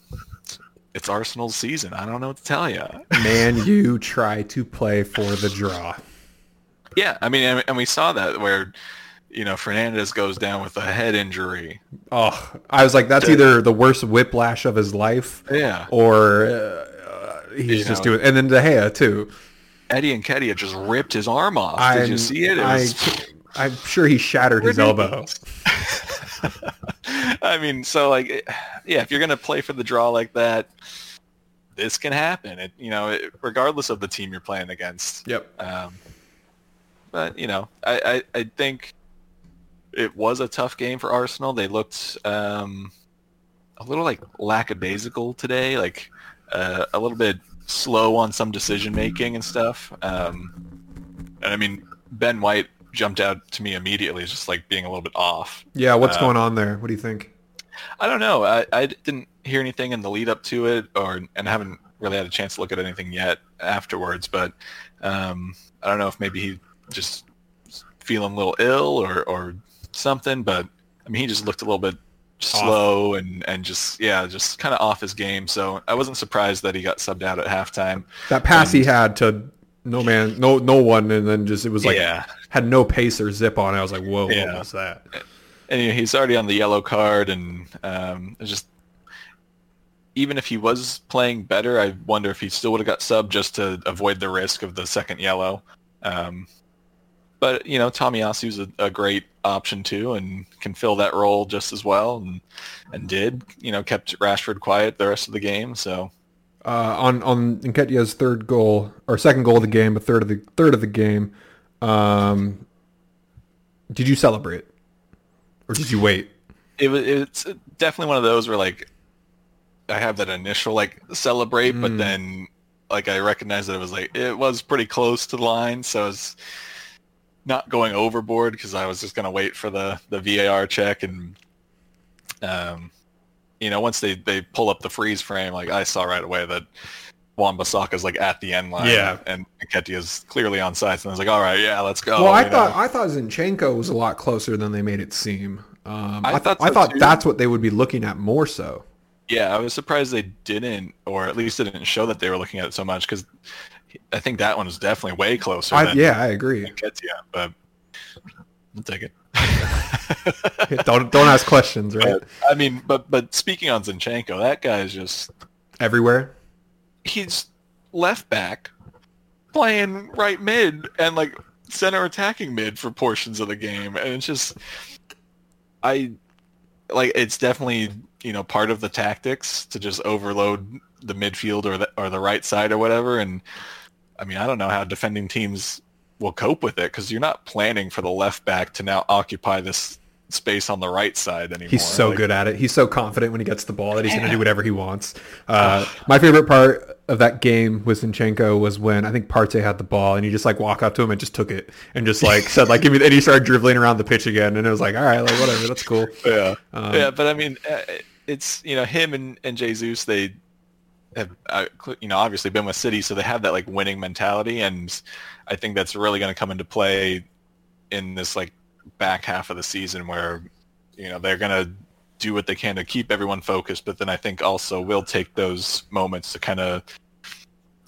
it's arsenal's season i don't know what to tell you Man, you try to play for the draw. yeah i mean and, we saw that where you know Fernandes goes down with a head injury Oh, I was like, that's either the worst whiplash of his life, yeah or uh, he's You just know. doing. And then De Gea too. Eddie Nketiah just ripped his arm off I, did you see it, it I, was I'm sure he shattered his elbow. I mean, so like, yeah, if you're gonna play for the draw like that, this can happen. It, you know, it, regardless of the team you're playing against. Yep. Um, but you know, I, I, I think it was a tough game for Arsenal. They looked um, a little like lackadaisical today, like uh, a little bit slow on some decision making and stuff. Um, and I mean, Ben White jumped out to me immediately, just like being a little bit off. Yeah, what's uh, going on there? What do you think? I don't know. I, I didn't hear anything in the lead up to it, or and I haven't really had a chance to look at anything yet afterwards. But um, I don't know if maybe he just feeling a little ill or or something. But I mean, he just looked a little bit slow and and just yeah, just kind of off his game. So I wasn't surprised that he got subbed out at halftime. That pass and, he had to no man, no no one, and then just it was like yeah. had no pace or zip on it. I was like, whoa, yeah. what was that? And he's already on the yellow card, and um, just even if he was playing better, I wonder if he still would have got subbed just to avoid the risk of the second yellow. Um, but you know, Tomiyasu's a, a great option too, and can fill that role just as well, and and did. You know, kept Rashford quiet the rest of the game. So uh, on on Nketiah's third goal or second goal of the game, a third of the third of the game, um, did you celebrate or did you wait? It was it's definitely one of those where like I have that initial like celebrate, mm. but then like I recognize that it was like it was pretty close to the line, so it's not going overboard because I was just gonna wait for the the VAR check and um, you know, once they they pull up the freeze frame, like I saw right away that Wan Bissaka's like at the end line, yeah, and is clearly on sides, and I was like, all right, yeah, let's go. Well, I thought know? I thought Zinchenko was a lot closer than they made it seem. Um, I, I, thought so I thought too. that's what they would be looking at more so. Yeah, I was surprised they didn't, or at least didn't show that they were looking at it so much because I think that one was definitely way closer. I, yeah, I agree. Nketiah, but I'll take it. don't don't ask questions, right? But, I mean, but but speaking on Zinchenko, that guy is just everywhere. He's left back, playing right mid, and like center attacking mid for portions of the game, and it's just I like it's definitely you know part of the tactics to just overload the midfield or the or the right side or whatever, and I mean, I don't know how defending teams will cope with it because you're not planning for the left back to now occupy this space on the right side anymore. He's so like, good at it. He's so confident when he gets the ball that he's yeah. going to do whatever he wants. Uh, my favorite part of that game with Zinchenko was when I think Partey had the ball and he just like walked up to him and just took it and just like said like give me. And he started dribbling around the pitch again and it was like all right, like whatever, that's cool. Yeah, um, yeah. But I mean, uh, it's you know him and and Jesus they have uh, you know obviously been with City, so they have that like winning mentality, and I think that's really going to come into play in this like back half of the season where you know they're going to do what they can to keep everyone focused, but then I think also will take those moments to kind of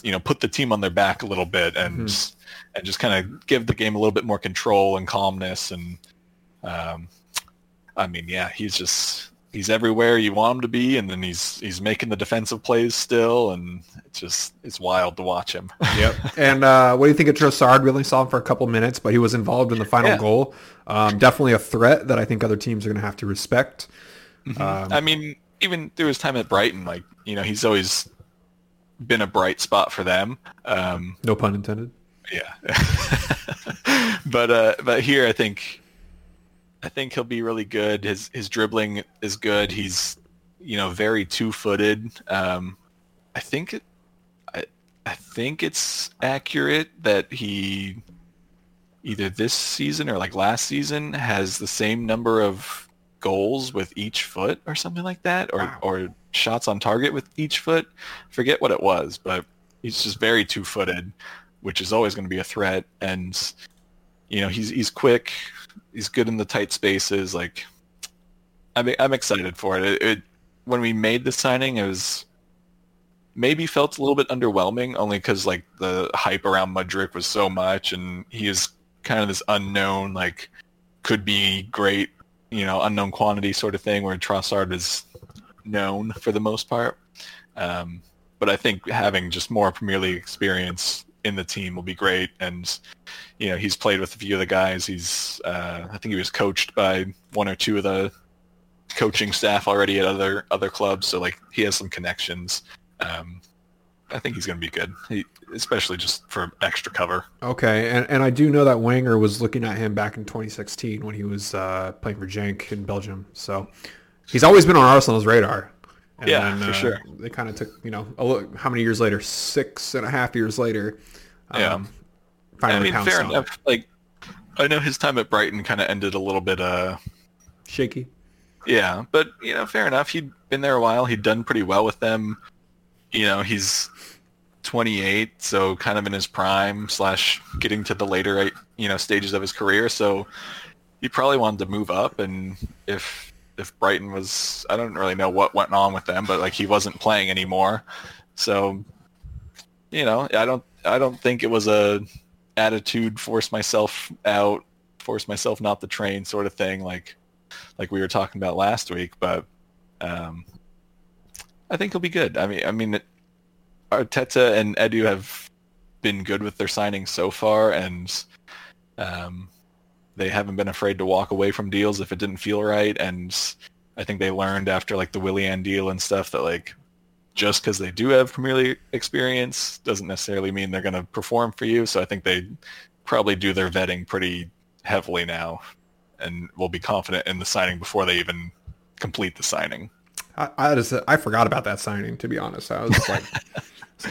you know put the team on their back a little bit and mm-hmm. and just kind of give the game a little bit more control and calmness and um, I mean yeah he's just he's everywhere you want him to be, and then he's he's making the defensive plays still, and it's just it's wild to watch him. yep. And uh, what do you think of Trossard? We only saw him for a couple minutes, but he was involved in the final yeah. goal. Um, definitely a threat that I think other teams are going to have to respect. Mm-hmm. Um, I mean, even through his time at Brighton, like you know, he's always been a bright spot for them. Um, no pun intended. Yeah. but uh, but here, I think I think he'll be really good. His his dribbling is good. He's you know very two footed. Um, I think it, I I think it's accurate that he either this season or like last season has the same number of goals with each foot or something like that, or wow. or shots on target with each foot. Forget what it was, but he's just very two footed, which is always going to be a threat. And you know he's he's quick he's good in the tight spaces. Like, I'm I'm excited for it. It, it when we made the signing, it was maybe felt a little bit underwhelming, only because like the hype around Mudryk was so much, and he is kind of this unknown, like could be great, you know, unknown quantity sort of thing, where Trossard is known for the most part. Um, but I think having just more Premier League experience in the team will be great. And you know, he's played with a few of the guys. He's uh, I think he was coached by one or two of the coaching staff already at other other clubs. So like he has some connections. Um, I think he's going to be good, he, especially just for extra cover. Okay, and and I do know that Wenger was looking at him back in 2016 when he was uh, playing for Genk in Belgium. So he's always been on Arsenal's radar. And Yeah, for sure. They kind of took, you know, a look, how many years later? Six and a half years later. Um, Yeah. I mean, fair it. enough. Like, I know his time at Brighton kind of ended a little bit. Uh, Shaky. yeah, but you know, fair enough. He'd been there a while. He'd done pretty well with them. You know, he's 28, so kind of in his prime slash getting to the later, you know, stages of his career. So he probably wanted to move up. And if if Brighton was, I don't really know what went on with them, but like he wasn't playing anymore. So you know, I don't I don't think it was a attitude force myself out, force myself not the train sort of thing like like we were talking about last week, but um I think he'll be good. I mean I mean Arteta and Edu have been good with their signings so far and um they haven't been afraid to walk away from deals if it didn't feel right and I think they learned after like the Willian deal and stuff that like just because they do have Premier League experience doesn't necessarily mean they're going to perform for you. So I think they probably do their vetting pretty heavily now and will be confident in the signing before they even complete the signing. I, I just I forgot about that signing. To be honest, I was like, oh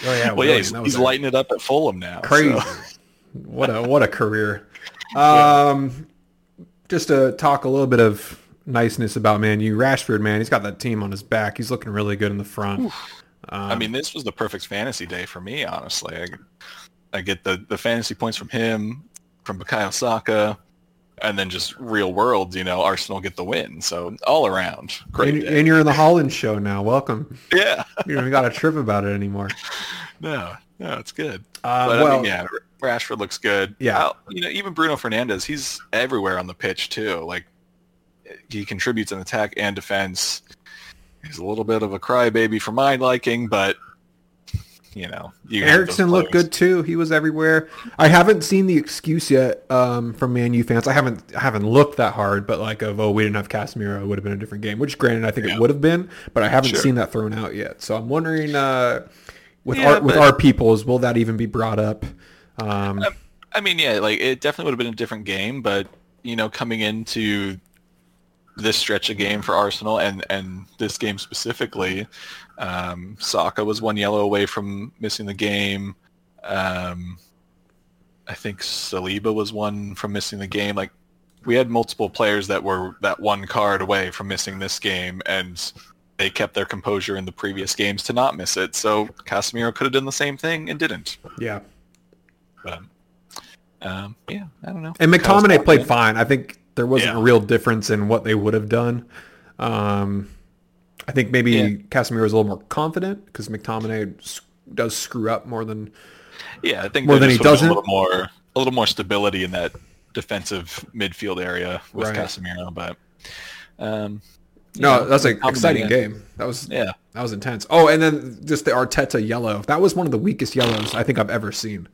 yeah, Well, yeah, he's, he's lighting it up at Fulham now. crazy. so- What a what a career. Um, just to talk a little bit of niceness about Man U, Rashford, man, he's got that team on his back. He's looking really good in the front. I mean, this was the perfect fantasy day for me, honestly. I, I get the, the fantasy points from him, from Bukayo Saka, and then just real world, you know, Arsenal get the win. So all around, great And, and you're in the Haaland show now. Welcome. yeah. You don't even got to trip about it anymore. No, no, it's good. Uh, but I well, mean, yeah, Rashford looks good. Yeah. You know, even Bruno Fernandes, he's everywhere on the pitch too. Like he contributes in attack and defense. He's a little bit of a crybaby for my liking, but you know, you Eriksen looked good too. He was everywhere. I haven't seen the excuse yet um, from Man U fans. I haven't I haven't looked that hard, but like of oh we didn't have Casemiro, it would have been a different game. Which granted I think Yeah. it would have been, but I haven't Sure. seen that thrown out yet. So I'm wondering uh, with Yeah, our with but- our peoples, will that even be brought up? Um, I mean, yeah, like it definitely would have been a different game, but you know, coming into this stretch of game for Arsenal and and this game specifically, um, Saka was one yellow away from missing the game. Um, I think Saliba was one from missing the game. Like we had multiple players that were that one card away from missing this game, and they kept their composure in the previous games to not miss it. So Casemiro could have done the same thing and didn't. yeah, But um, yeah, I don't know. and McTominay played fine. I think there wasn't Yeah. a real difference in what they would have done. Um, I think maybe Yeah. Casemiro was a little more confident because McTominay does screw up more than Yeah, I think More than he just would've been doesn't? A little more, a little more stability in that defensive midfield area with Right. Casemiro, but um, No, know, that's an exciting game. That was Yeah, that was intense. Oh, and then just the Arteta yellow. That was one of the weakest yellows I think I've ever seen.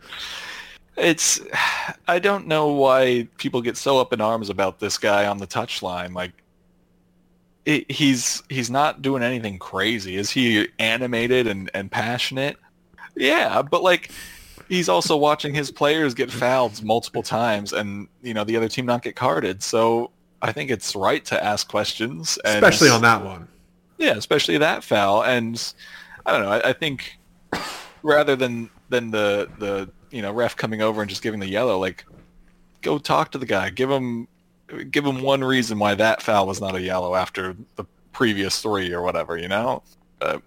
It's. I don't know why people get so up in arms about this guy on the touchline. Like, it, he's he's not doing anything crazy. Is he animated and and passionate? Yeah, but like. He's also watching his players get fouled multiple times, and you know the other team not get carded. So I think it's right to ask questions, and, Especially on that one. Yeah, especially that foul. And I don't know. I, I think rather than than the the you know ref coming over and just giving the yellow, like go talk to the guy, give him give him one reason why that foul was not a yellow after the previous three or whatever. You know, uh,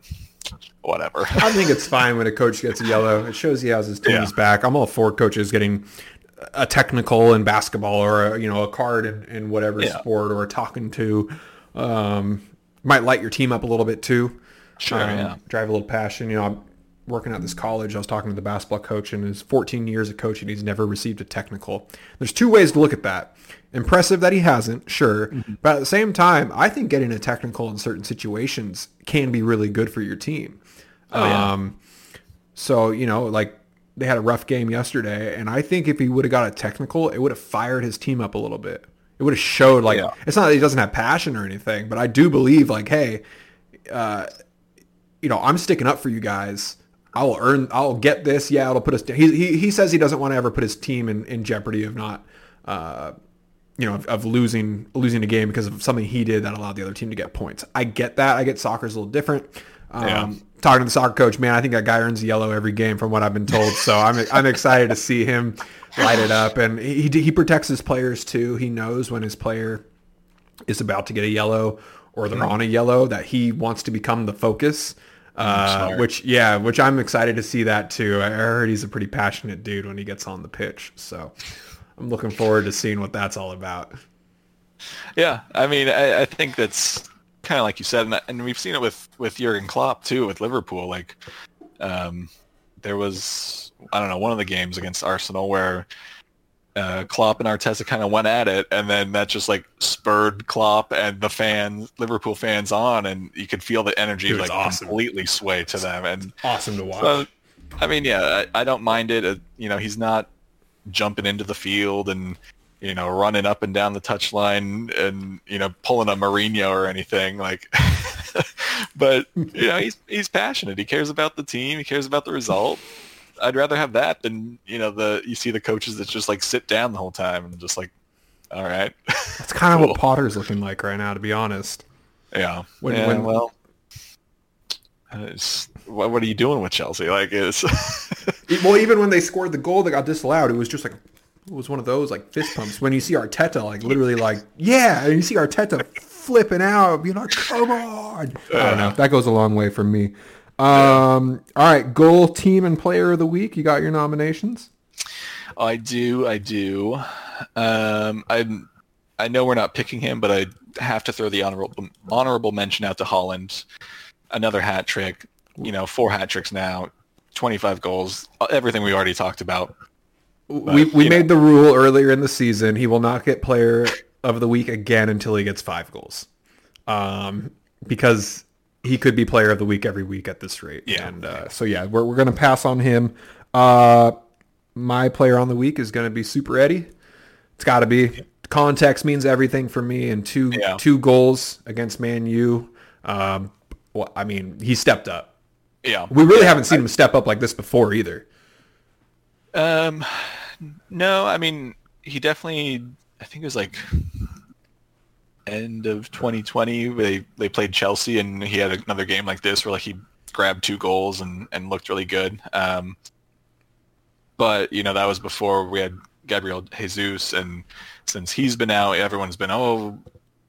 whatever. I think it's fine when a coach gets a yellow. It shows he has his team's Yeah. back. I'm all for coaches getting a technical in basketball or a, you know a card in, in whatever Yeah. sport or talking to um, might light your team up a little bit too. Sure, Um, yeah. Drive a little passion. You know, working at this college. I was talking to the basketball coach and his 14 years of coaching, he's never received a technical. There's two ways to look at that. Impressive that he hasn't, sure. Mm-hmm. But at the same time, I think getting a technical in certain situations can be really good for your team. Oh, yeah. Um, so, you know, like they had a rough game yesterday, and I think if he would have got a technical, it would have fired his team up a little bit. It would have showed like Yeah. it's not that he doesn't have passion or anything, but I do believe like, hey, uh, you know, I'm sticking up for you guys. I'll earn. I'll get this. Yeah, it'll put us. He he, he says he doesn't want to ever put his team in, in jeopardy of not, uh, you know, of, of losing losing a game because of something he did that allowed the other team to get points. I get that. I get soccer's a little different. Um, Yeah. Talking to the soccer coach, man, I think that guy earns yellow every game from what I've been told. So I'm I'm excited to see him light it up, and he he protects his players too. He knows when his player is about to get a yellow or they're on a yellow that he wants to become the focus. Uh, which yeah, which I'm excited to see that too. I heard he's a pretty passionate dude when he gets on the pitch, so I'm looking forward to seeing what that's all about. Yeah, I mean, I, I think that's kind of like you said, and, and we've seen it with with Jurgen Klopp too, with Liverpool. Like, um, there was I don't know one of the games against Arsenal where uh, Klopp and Arteta kind of went at it, and then that just like spurred Klopp and the fans, Liverpool fans, on, and you could feel the energy was like awesome. completely sway to them. And Awesome to watch. so, I mean, yeah, I, I don't mind it. Uh, you know, he's not jumping into the field and you know running up and down the touchline and you know pulling a Mourinho or anything like. but you know, he's he's passionate. He cares about the team. He cares about the result. I'd rather have that than you know the you see the coaches that just like sit down the whole time and just like, all right, That's kind of cool. what Potter's looking like right now, to be honest. yeah. When- yeah, when- well. what, what are you doing with Chelsea? Like, it's E- Well, even when they scored the goal that got disallowed, it was just like it was one of those like fist pumps. When you see Arteta like literally like yeah, and you see Arteta flipping out, being like, "Come on!" I don't know. That goes a long way for me. Um, all right, goal, team, and player of the week. You got your nominations. I do, I do. Um, I I know we're not picking him, but I have to throw the honorable honorable mention out to Haaland. Another hat trick. You know, four hat tricks now, twenty five goals. Everything we already talked about. we we you made the rule earlier in the season. He will not get player of the week again until he gets five goals, um, because he could be player of the week every week at this rate. Yeah. And uh, so yeah, we're we're gonna pass on him. Uh, my player on the week is gonna be Super Eddie. It's got to be. Context means everything for me, and two Yeah. two goals against Man U. Um, well, I mean, he stepped up. Yeah. We really haven't seen him step up like this before either. Um, no, I mean he definitely. I think it was like end of 2020. They they played Chelsea, and he had another game like this where like he grabbed two goals and and looked really good. Um, but you know that was before we had Gabriel Jesus, and since he's been out, everyone's been oh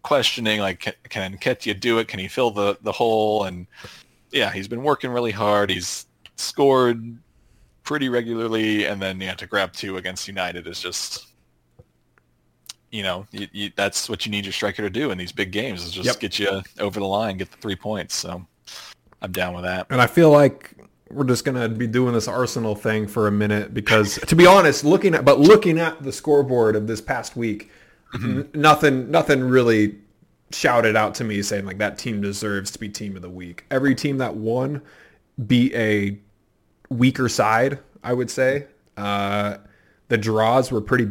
questioning like can, can Nketiah do it? Can he fill the the hole? And yeah, he's been working really hard. He's scored pretty regularly, and then yeah, to grab two against United is just, you know, you, you, that's what you need your striker to do in these big games is just Yep. get you over the line, get the three points. So I'm down with that. And I feel like we're just gonna be doing this Arsenal thing for a minute because, to be honest, looking at but looking at the scoreboard of this past week, n- nothing nothing really shouted out to me saying like that team deserves to be team of the week. Every team that won beat a weaker side, I would say. Uh, the draws were pretty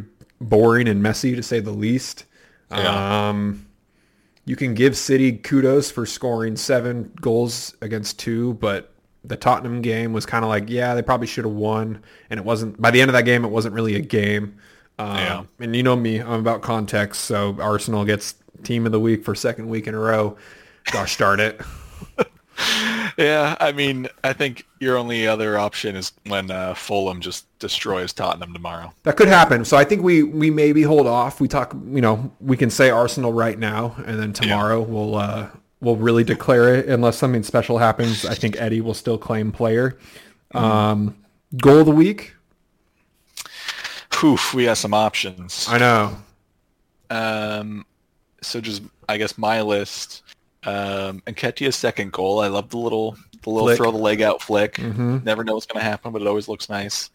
boring and messy to say the least. Yeah. Um, you can give City kudos for scoring seven goals against two, but the Tottenham game was kind of like, yeah, they probably should have won. And it wasn't, by the end of that game, it wasn't really a game. Um, Yeah. And you know me, I'm about context. So Arsenal gets team of the week for second week in a row. Gosh darn it. Yeah, I mean, I think your only other option is when uh, Fulham just destroys Tottenham tomorrow. That could happen. So I think we we maybe hold off. We talk, you know, we can say Arsenal right now, and then tomorrow we'll uh, we'll really declare it unless something special happens. I think Eddie will still claim player. Um, goal of the week. Whew, we have some options. I know. Um, so just I guess my list. Um, Nketiah's second goal. I love the little the little Flick. throw the leg out flick. Mhm. Never know what's going to happen, but it always looks nice.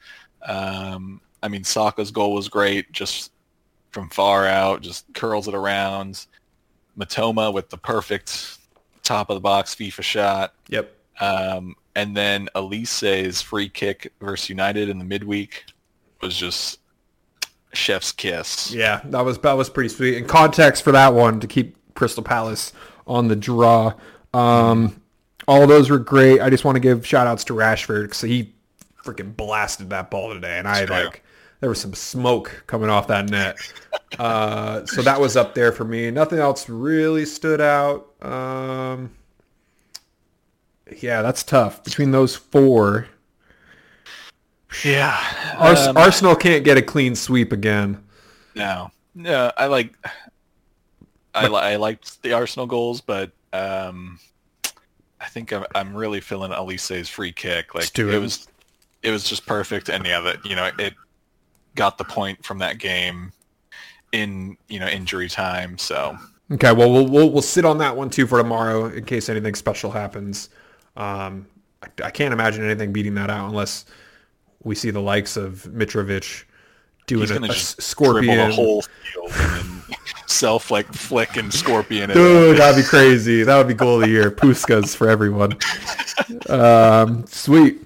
Um, I mean, Saka's goal was great, just from far out, just curls it around. Mitoma with the perfect top of the box FIFA shot. Yep. Um, and then Olise's free kick versus United in the midweek was just chef's kiss. Yeah, that was that was pretty sweet. And context for that one to keep Crystal Palace on the draw. Um, all those were great. I just want to give shout outs to Rashford because he freaking blasted that ball today, and I True. like there was some smoke coming off that net. Uh, so that was up there for me. Nothing else really stood out. Um, yeah, that's tough. Between those four, Yeah. Ars- um, Arsenal can't get a clean sweep again. No, no, I like, I, I liked the Arsenal goals, but um, I think I'm, I'm really feeling Olise's free kick. Like it. was, it was just perfect, and yeah, that you know it got the point from that game in you know injury time. So Okay, well, we'll we'll we'll sit on that one too for tomorrow in case anything special happens. Um, I, I can't imagine anything beating that out unless we see the likes of Mitrovic doing a, a scorpion. the whole field and then self like flick and scorpion it. Dude, that'd be crazy. That would be goal of the year. Puskas for everyone. Um, sweet.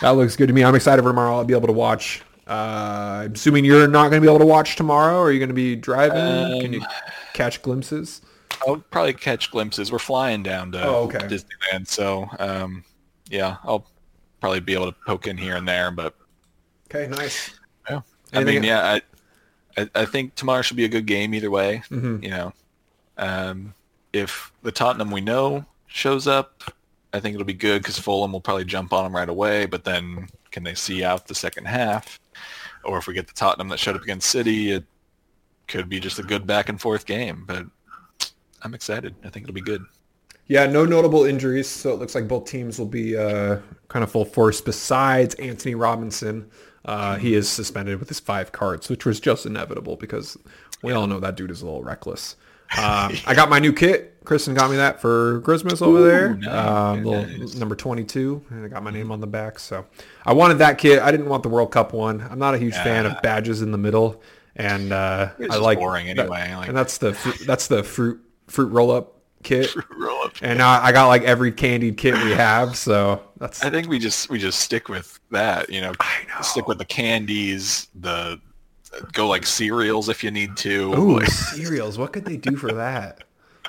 That looks good to me. I'm excited for tomorrow. I'll be able to watch. Uh, I'm assuming you're not going to be able to watch tomorrow. Are you going to be driving? Can you Um, catch glimpses? I'll probably catch glimpses. We're flying down to Oh, okay. Disneyland, so um, yeah, I'll probably be able to poke in here and there. But Okay, nice. yeah, I Anything- mean, yeah, I, I, I think tomorrow should be a good game either way. Mhm. You know, um, if the Tottenham we know shows up, I think it'll be good because Fulham will probably jump on them right away. But then, can they see out the second half? Or if we get the Tottenham that showed up against City, it could be just a good back and forth game. But I'm excited. I think it'll be good. Yeah, no notable injuries, so it looks like both teams will be uh, kind of full force. Besides Antonee Robinson, uh, he is suspended with his five cards, which was just inevitable because we all know that dude is a little reckless. Um, I got my new kit. Kristen got me that for Christmas over Ooh, there. nice, Um, little nice. number 22, and I got my name on the back. So I wanted that kit. I didn't want the World Cup one. I'm not a huge fan of badges in the middle, and uh, I like boring that- anyway, like- and that's the that's the fruit fruit roll up kit. And now I got like every candied kit we have, so that's I think we just we just stick with that, you know. I know. Stick with the candies, the go like cereals if you need to. Ooh, Like, cereals. What could they do for that?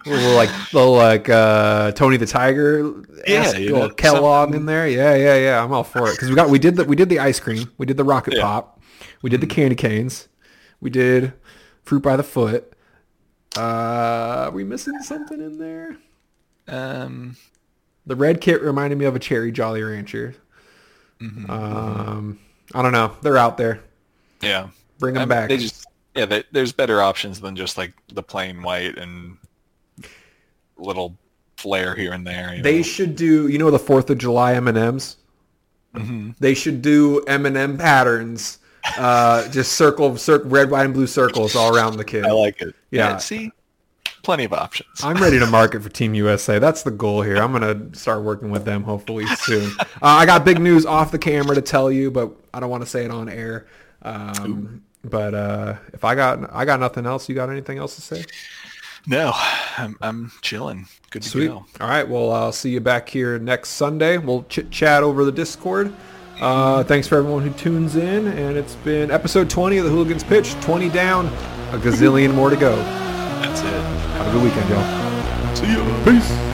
Little like little like uh, Tony the Tiger, Yeah, little know, Kellogg something- in there. Yeah, yeah, yeah. I'm all for it because we got we did the we did the ice cream, we did the rocket Yeah. pop, we did the candy canes, we did fruit by the foot. Uh, are we missing something in there? um, The red kit reminded me of a cherry Jolly Rancher. mhm. Um, I don't know. They're out there. yeah, Bring them Um, back. They just yeah, they, there's better options than just like the plain white and little flair here and there. They know? should do, you know, the Fourth of July M and M's. Mhm. They should do M and M patterns, uh, just circle, circle, red, white, and blue circles all around the kid. I like it. Yeah. see, plenty of options. I'm ready to market for Team USA. That's the goal here. I'm gonna start working with them hopefully soon. Uh, I got big news off the camera to tell you, but I don't want to say it on air. Um, but uh, if I got, I got nothing else. You got anything else to say? no, I'm I'm chilling. Good to Sweet. go. All right. Well, I'll see you back here next Sunday. We'll chit chat over the Discord. Uh, thanks for everyone who tunes in, and it's been episode 20 of the Hooligans Pitch. 20 down, a gazillion more to go. That's it. Have a good weekend, y'all. See you. Peace.